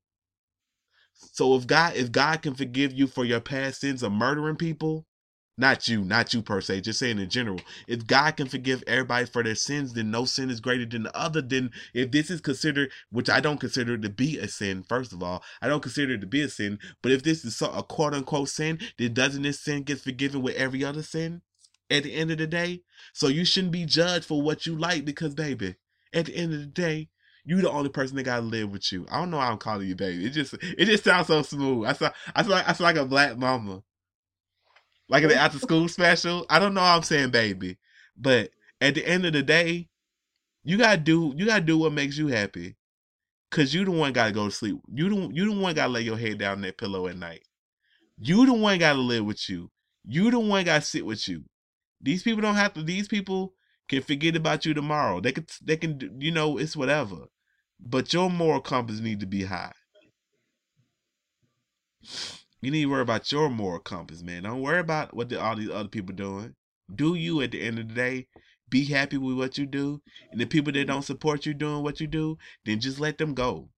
So if God, if God can forgive you for your past sins of murdering people, not you, not you per se, just saying in general. If God can forgive everybody for their sins, then no sin is greater than the other. Then if this is considered, which I don't consider to be a sin, first of all, I don't consider it to be a sin. But if this is a quote unquote sin, then doesn't this sin get forgiven with every other sin at the end of the day? So you shouldn't be judged for what you like because, baby, at the end of the day, you the only person that gotta live with you. I don't know why I'm calling you baby. It just it just sounds so smooth. I saw I feel like I feel like a black mama. Like in the after school special. I don't know how I'm saying baby. But at the end of the day, you gotta do you gotta do what makes you happy. Cause you the one gotta go to sleep. You don't you the one gotta lay your head down that pillow at night. You the one gotta live with you. You the one gotta sit with you. These people don't have to these people can forget about you tomorrow. They can they can you know it's whatever. But your moral compass need to be high. You need to worry about your moral compass, man. Don't worry about what the, all these other people doing. Do you at the end of the day? Be happy with what you do. And the people that don't support you doing what you do, then just let them go.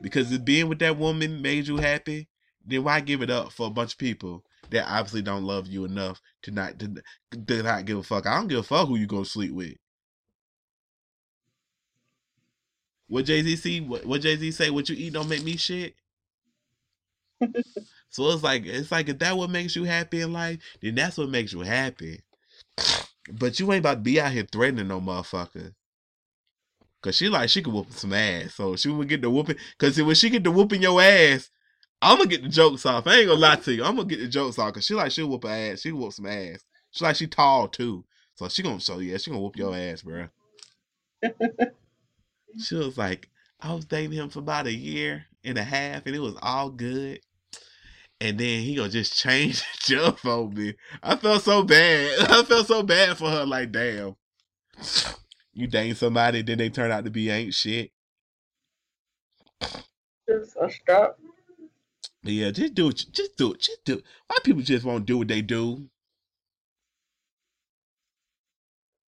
Because if being with that woman made you happy, then why give it up for a bunch of people that obviously don't love you enough to not to, to not give a fuck? I don't give a fuck who you gonna sleep with. What Jay Z see? What, what Jay Z say? What you eat don't make me shit. <laughs> so it's like it's like if that what makes you happy in life, then that's what makes you happy. But you ain't about to be out here threatening no motherfucker. Cause she like she could whoop some ass. So she would get the whooping. Cause when she get the whooping your ass, I'm gonna get the jokes off. I ain't gonna lie to you. I'm gonna get the jokes off. Cause she like she'll whoop her ass. She whoop some ass. She like she tall too. So she gonna so yeah, she gonna whoop your ass, bro. <laughs> she was like, I was dating him for about a year and a half, and it was all good. And then he gonna just change <laughs> the jump on me. I felt so bad. <laughs> I felt so bad for her. Like, damn, you dating somebody, then they turn out to be ain't shit. Just stop. Yeah, just do it. Just do it. Just do it. Why people just won't do what they do?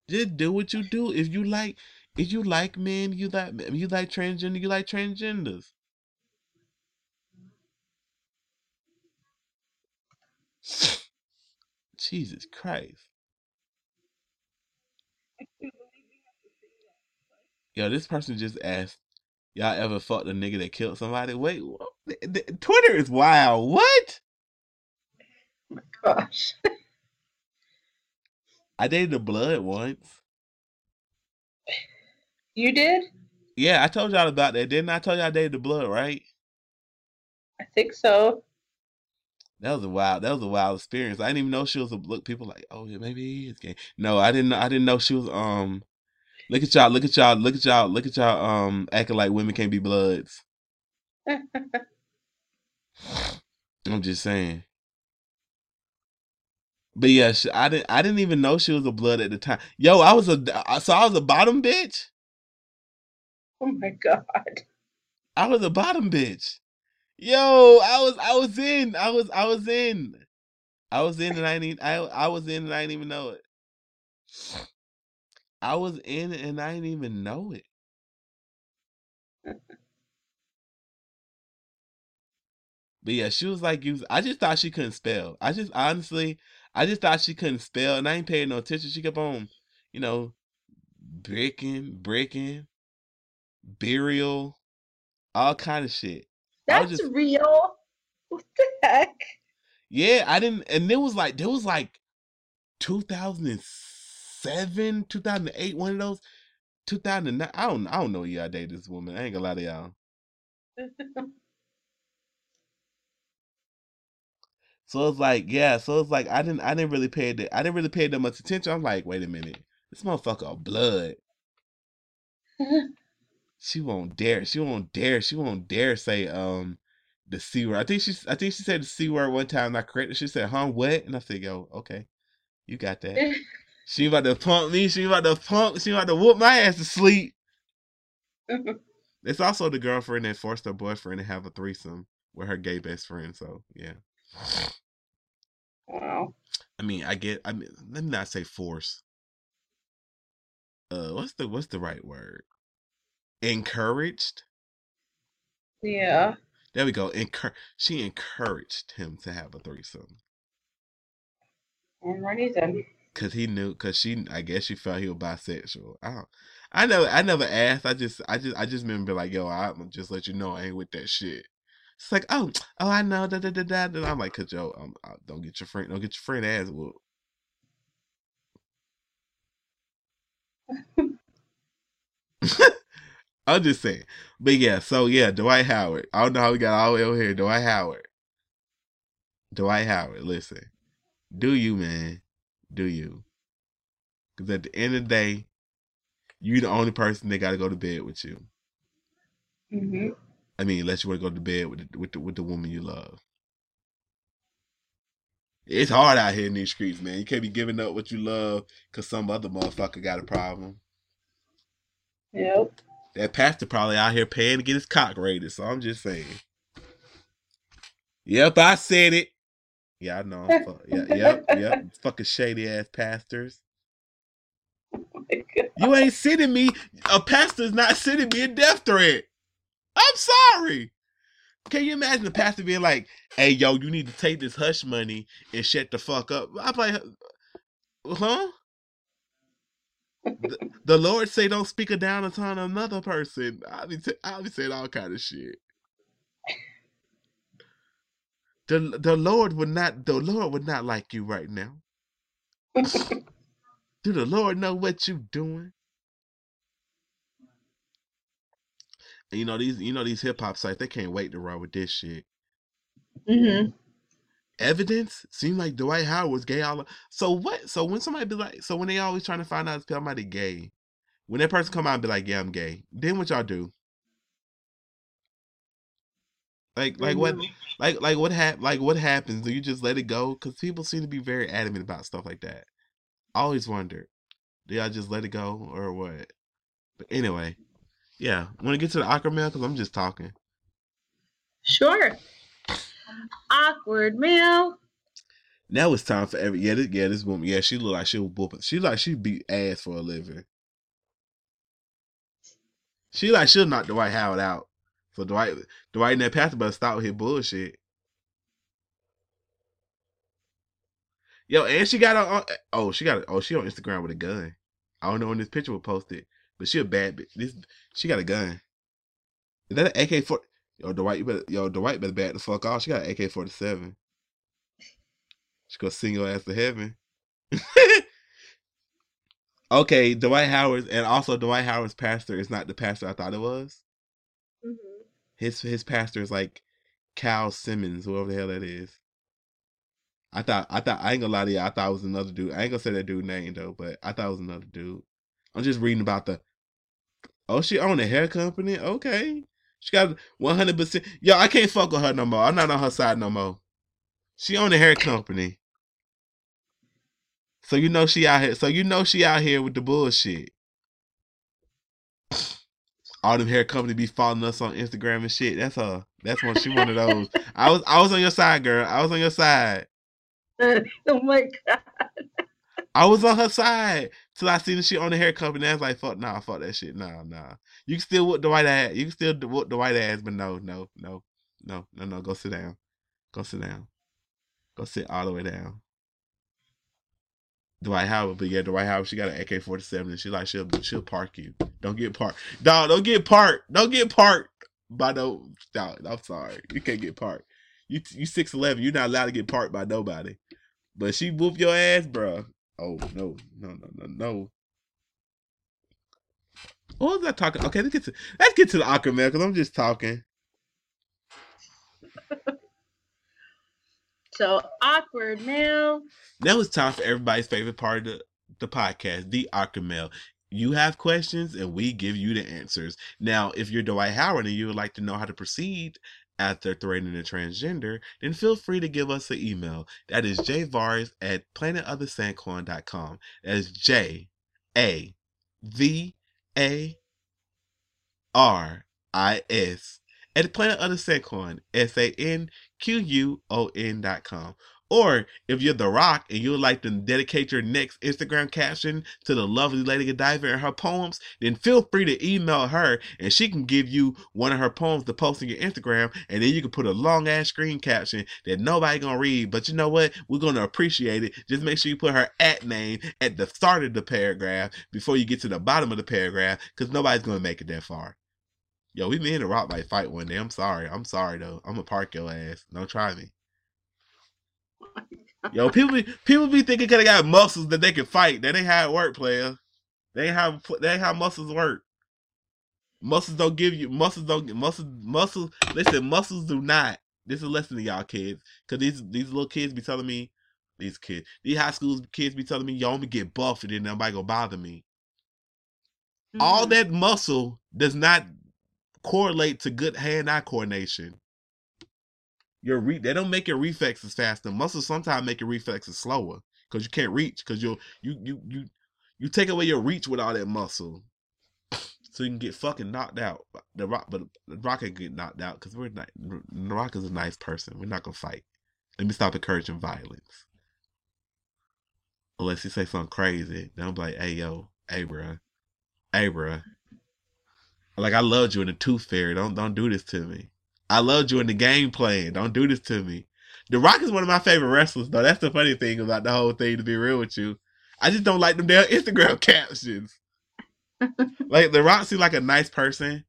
Just do what you do. If you like, if you like men, you like you like transgender, you like transgenders. <laughs> Jesus Christ. Yo, this person just asked, y'all ever fucked a nigga that killed somebody? Wait, what? Twitter is wild. What? <laughs> Oh my gosh. I dated a blood once. You did? Yeah, I told y'all about that. Didn't I tell y'all I dated the blood, right? I think so. That was a wild. That was a wild experience. I didn't even know she was a look. People like, oh yeah, maybe he is gay. No, I didn't. I didn't know she was. Um, look at y'all. Look at y'all. Look at y'all. Look at y'all. Um, acting like women can't be bloods. <laughs> I'm just saying. But yeah, she, I didn't. I didn't even know she was a blood at the time. Yo, I was a. So I was a bottom bitch. <laughs> oh my god. I was a bottom bitch. Yo, I was. I was in. I was. I was in. I was in, and I didn't. I I was in, and I didn't even know it. I was in, and I didn't even know it. But yeah, she was like, you. I just thought she couldn't spell. I just honestly, I just thought she couldn't spell, and I ain't paying no attention. She kept on, you know, breaking, breaking, burial, all kind of shit. That's just, real. <laughs> What the heck? yeah, I didn't, and it was like, there was like 2007, 2008, one of those, 2009. I don't, I don't know. Yeah, I dated this woman. I ain't gonna lie to y'all. <laughs> So it's like, yeah. So it's like I didn't, I didn't really pay that. I didn't really pay that much attention. I'm like, wait a minute, this motherfucker blood. <laughs> She won't dare. She won't dare. She won't dare say um the c word. I think she I think she said the c word one time. I corrected. She said, "Huh, what?" And I said, "Yo, okay, you got that." <laughs> she about to pump me. She about to pump. She about to whoop my ass to sleep. <laughs> it's also the girlfriend that forced her boyfriend to have a threesome with her gay best friend. So yeah. Wow. I mean, I get. I mean, let me not say force. Uh, what's the what's the right word? Encouraged. Yeah. There we go. Encour- she encouraged him to have a threesome And reason. because he knew. Because she, I guess she felt he was bisexual. I don't. I never. I never asked. I just. I just. I just remember like, yo, I'm just let you know I ain't with that shit. It's like, oh, <tsk> oh, I know. Da da da da. da. I'm like, cause yo, um, uh, don't get your friend. Don't get your friend ass whooped. <laughs> <laughs> I'm just saying. But yeah, so yeah, Dwight Howard. I don't know how we got all the way over here. Dwight Howard. Dwight Howard, listen. Do you, man. Do you. Because at the end of the day, you the only person that got to go to bed with you. Mm-hmm. I mean, unless you want to go to bed with the, with the, with the woman you love. It's hard out here in these streets, man. You can't be giving up what you love because some other motherfucker got a problem. Yep. That pastor probably out here paying to get his cock rated. So I'm just saying. Yep, I said it. Yeah, I know. Fuck- yeah, yep, yep. Fucking shady ass pastors. <laughs> You ain't sending me. A pastor's not sending me a death threat. I'm sorry. Can you imagine the pastor being like, "Hey, yo, you need to take this hush money and shut the fuck up"? I'm like, huh? The, the Lord say don't speak a down upon another person. I'll be, t- I'll be saying all kind of shit. The the Lord would not the Lord would not like you right now. <laughs> Do the Lord know what you doing? And you know these you know these hip hop sites they can't wait to run with this shit. Mm-hmm. Evidence seem like Dwight Howard was gay all. So what? So when somebody be like, so when they always trying to find out if somebody gay, when that person come out and be like, yeah, I'm gay, then what y'all do? Like like what mm-hmm. like like what hap- like what happens? Do you just let it go? Because people seem to be very adamant about stuff like that. I always wondered, do y'all just let it go or what? But anyway, yeah. Want to get to the mail? Because I'm just talking. Sure. Awkward mail. Now it's time for every yeah this, yeah this woman yeah she look like she was whooping she like she beat ass for a living. She like she'll knock Dwight Howard out. So Dwight Dwight and that pastor better stop his bullshit. Yo, and she got on. Oh, she got. Oh, she on Instagram with a gun. I don't know when this picture was posted, but she a bad bitch. This she got a gun. Is that an AK four? Yo, Dwight, you better. Yo, Dwight better back the fuck off. She got an AK forty seven. She gonna sing your ass to heaven. <laughs> okay, Dwight Howard, and also Dwight Howard's pastor is not the pastor I thought it was. Mm-hmm. His his pastor is like Cal Simmons, whoever the hell that is. I thought I thought I ain't gonna lie to you, I thought it was another dude. I ain't gonna say that dude name though, but I thought it was another dude. I'm just reading about the Oh, she own a hair company? Okay. She got one hundred percent Yo, I can't fuck with her no more. I'm not on her side no more. She own a hair company. So you know she out here so you know she out here with the bullshit. All them hair company be following us on Instagram and shit. That's her. That's one she one of those. I was I was on your side, girl. I was on your side. <laughs> oh my god. I was on her side till I seen the shit on the hair company. I was like, fuck, nah, fuck that shit. Nah, nah. You can still whoop the white ass. You can still whoop the white ass, but no, no, no, no, no, no. Go sit down. Go sit down. Go sit all the way down. Dwight Howard, but yeah, Dwight Howard, she got an AK forty seven, and she like she'll she'll park you. Don't get parked, dog. Don't get parked. Don't get parked. By no, dog. I'm sorry, you can't get parked. You you six eleven. You're not allowed to get parked by nobody. But she whoop your ass, bro. Oh no, no, no, no, no. What was I talking? Okay, let's get to let's get to the awkward mail because I'm just talking. <laughs> So awkward mail. Now it's time for everybody's favorite part of the, the podcast, the awkward mail. You have questions and we give you the answers. Now, if you're Dwight Howard and you would like to know how to proceed, after threatening a transgender, then feel free to give us an email. That is javaris at planetofthesanquon.com. That is J A V A R I S at Planet of the S A N Q U O N dot com. Or if you're The Rock and you would like to dedicate your next Instagram caption to the lovely Lady Godiva and her poems, then feel free to email her and she can give you one of her poems to post on your Instagram. And then you can put a long ass screen caption that nobody gonna read. But you know what? We're gonna appreciate it. Just make sure you put her at name at the start of the paragraph before you get to the bottom of the paragraph because nobody's gonna make it that far. Yo, we me and The Rock might fight one day. I'm sorry. I'm sorry though. I'm gonna park your ass. Don't try me. <laughs> Yo, people be people be thinking they got muscles that they can fight. That ain't how it work, player. They ain't how they ain't how muscles work. Muscles don't give you muscles don't get muscles muscles. Listen, muscles do not. This is a lesson to y'all kids, cause these these little kids be telling me, these kids, these high school kids be telling me, I'm gonna get buff and then nobody gonna bother me. Mm-hmm. All that muscle does not correlate to good hand-eye coordination your re- they don't make your reflexes faster. Muscles sometimes make your reflexes slower because you can't reach because you you you you you take away your reach with all that muscle, <sniffs> so you can get fucking knocked out. The rock, but the rock can get knocked out because we're not. The rock is a nice person. We're not gonna fight. Let me stop encouraging violence. Unless you say something crazy, then I'm like, hey yo, hey bruh, hey bruh. Like I loved you in the Tooth Fairy. Don't don't do this to me. I loved you in the Game Plan. Don't do this to me. The Rock is one of my favorite wrestlers, though. That's the funny thing about the whole thing, to be real with you. I just don't like them damn <laughs> Instagram captions. <laughs> like The Rock seems like a nice person.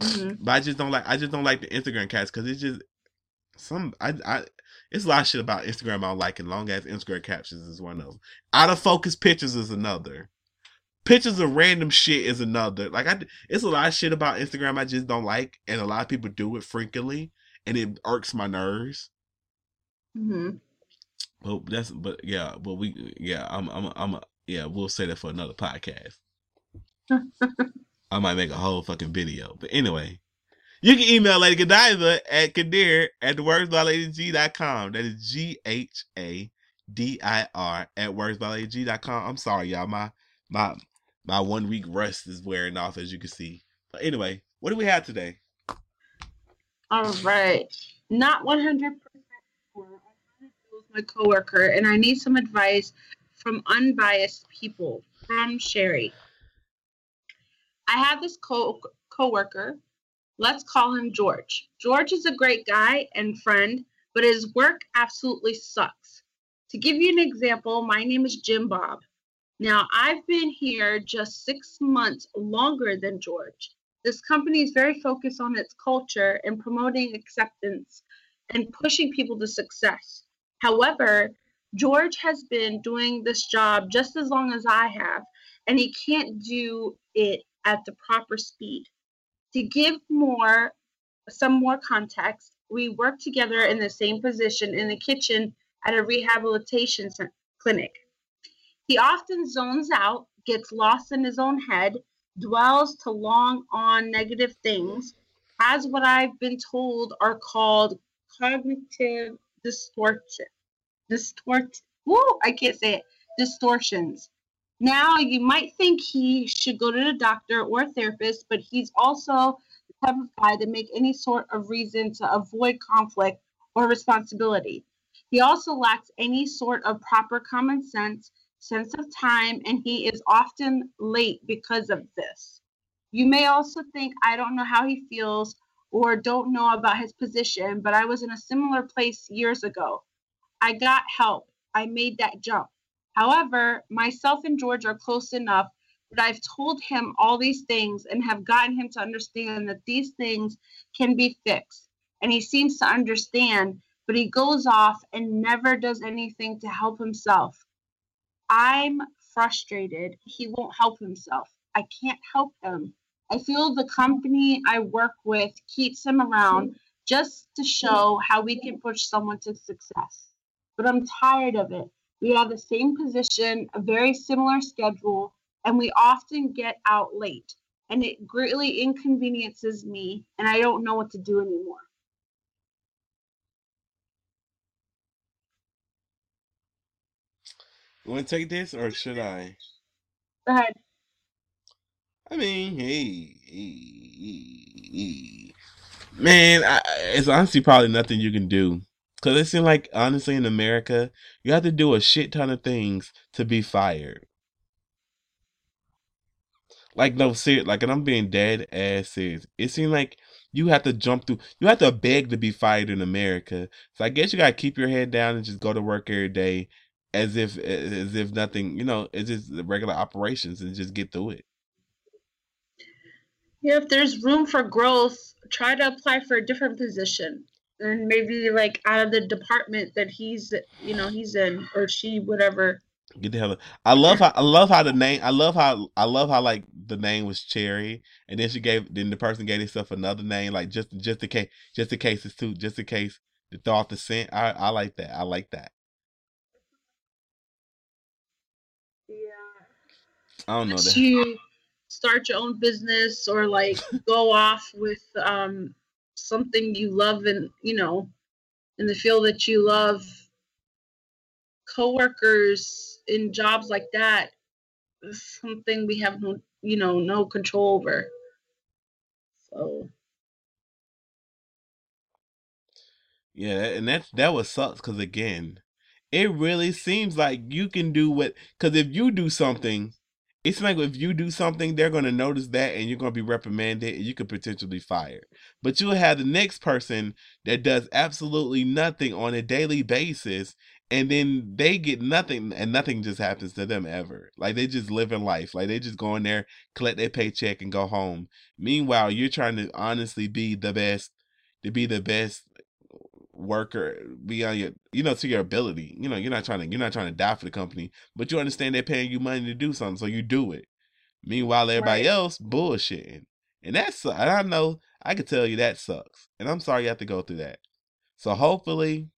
Mm-hmm. But I just don't like I just don't like the Instagram captions because it's just some I I it's a lot of shit about Instagram I don't like and long ass Instagram captions is one of them. Out of focus pictures is another pictures of random shit is another. Like I, it's a lot of shit about Instagram I just don't like, and a lot of people do it frequently, and it irks my nerves. Hmm. But that's but yeah, but we yeah, I'm I'm I'm yeah, we'll say that for another podcast. <laughs> I might make a whole fucking video. But anyway, you can email Lady Godiva at Ghadir at the words by wordsbyladyg.com. That is G H A D I R at wordsbyladyg.com. I'm sorry, y'all. My my my one week rest is wearing off, as you can see. But anyway, what do we have today? All right, not one hundred percent sure. I with my coworker, and I need some advice from unbiased people. From Sherry. I have this co coworker. Let's call him George. George is a great guy and friend, but his work absolutely sucks. To give you an example, my name is Jim Bob. Now, I've been here just six months longer than George. This company is very focused on its culture and promoting acceptance and pushing people to success. However, George has been doing this job just as long as I have, and he can't do it at the proper speed. To give more, some more context, we work together in the same position in the kitchen at a rehabilitation clinic. He often zones out, gets lost in his own head, dwells too long on negative things, has what I've been told are called cognitive distortion. Distort. Whoa, I can't say it. Distortions. Now, you might think he should go to the doctor or therapist, but he's also the type of guy to make any sort of reason to avoid conflict or responsibility. He also lacks any sort of proper common sense sense of time, and he is often late because of this. You may also think, I don't know how he feels or don't know about his position, but I was in a similar place years ago. I got help. I made that jump. However, myself and George are close enough that I've told him all these things and have gotten him to understand that these things can be fixed. And he seems to understand, but he goes off and never does anything to help himself. I'm frustrated. He won't help himself. I can't help him. I feel the company I work with keeps him around just to show how we can push someone to success. But I'm tired of it. We have the same position, a very similar schedule, and we often get out late. And it greatly inconveniences me, and I don't know what to do anymore. Want to take this or should I? Go ahead. I mean, hey, hey, hey. man, I, it's honestly probably nothing you can do. Cause it seems like honestly in America, you have to do a shit ton of things to be fired. Like no serious, like and I'm being dead ass serious. It seems like you have to jump through. You have to beg to be fired in America. So I guess you gotta keep your head down and just go to work every day, as if as if nothing. You know, it's just regular operations and just get through it. Yeah, if there's room for growth, try to apply for a different position. And maybe like out of the department that he's you know, he's in or she, whatever. Get the hell. Out. I love how I love how the name. I love how I love how like the name was Cherry, and then she gave then the person gave himself another name like just just in case just in case it's too just in case to throw off the scent. I I like that. I like that. I don't know that. You start your own business or like <laughs> go off with um something you love and you know in the field that you love coworkers in jobs like that is something we have no you know no control over so Yeah, and that's that was sucks because again, it really seems like you can do what because if you do something, it's like if you do something, they're gonna notice that and you're gonna be reprimanded and you could potentially fire. But you'll have the next person that does absolutely nothing on a daily basis and then they get nothing and nothing just happens to them ever. Like they just live in life. Like they just go in there collect their paycheck and go home. Meanwhile you're trying to honestly be the best to be the best worker beyond your you know to your ability you know you're not trying to you're not trying to die for the company but you understand they're paying you money to do something so you do it meanwhile everybody Right. else bullshitting and that's and i know i can tell you that sucks and i'm sorry you have to go through that so hopefully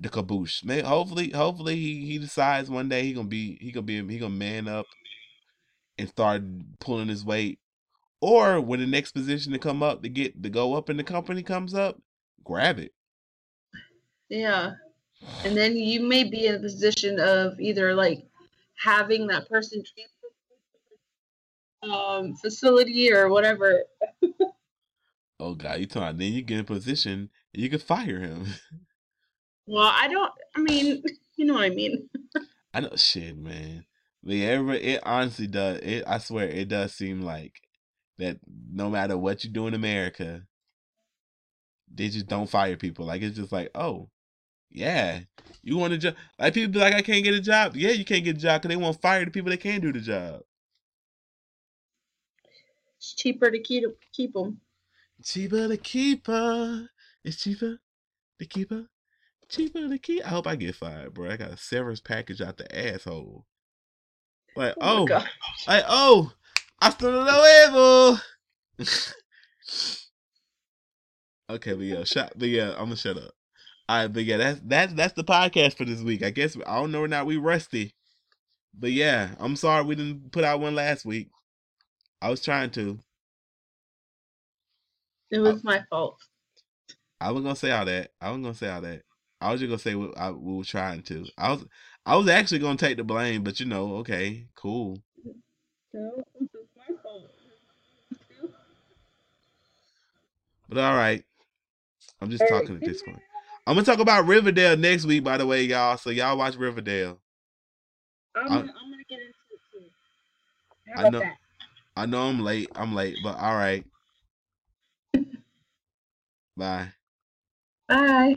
the caboose. May hopefully, hopefully he, he decides one day he gonna be he gonna be he gonna man up and start pulling his weight. Or when the next position to come up to get to go up in the company comes up, grab it. yeah and then you may be in a position of either like having that person transfer to a different, um facility or whatever <laughs> Oh god, you talking? Then you get in a position you can fire him. <laughs> well i don't i mean <laughs> you know what i mean I know shit, man. But yeah, it honestly does. It I swear it does seem like that. No matter what you do in America, they just don't fire people. Like it's just like, oh, yeah, you want a job? Like people be like, I can't get a job. Yeah, you can't get a job because they won't fire the people that can do the job. it's cheaper to keep keep them Cheaper to keep her. It's cheaper to keep her. Cheaper to keep. I hope I get fired, bro. I got a severance package out the asshole. Like, oh, oh. Like, oh, hasta luego. <laughs> okay, but yeah, shut. But yeah, I'm gonna shut up. All right, but yeah, that's that's that's the podcast for this week. I guess I don't know or not we rusty, but yeah, I'm sorry we didn't put out one last week. I was trying to. it was my fault I was gonna say all that. I was gonna say all that. I was just gonna say what I, we were trying to. I was I was actually gonna take the blame, but you know, okay, cool. no this is my fault But all right, I'm just talking at this point. <laughs> I'm gonna talk about Riverdale next week, by the way, y'all. So y'all watch Riverdale. I'm, I- gonna, I'm gonna get into it too. How I know- that? I know I'm late. I'm late, but all right. <laughs> Bye. Bye.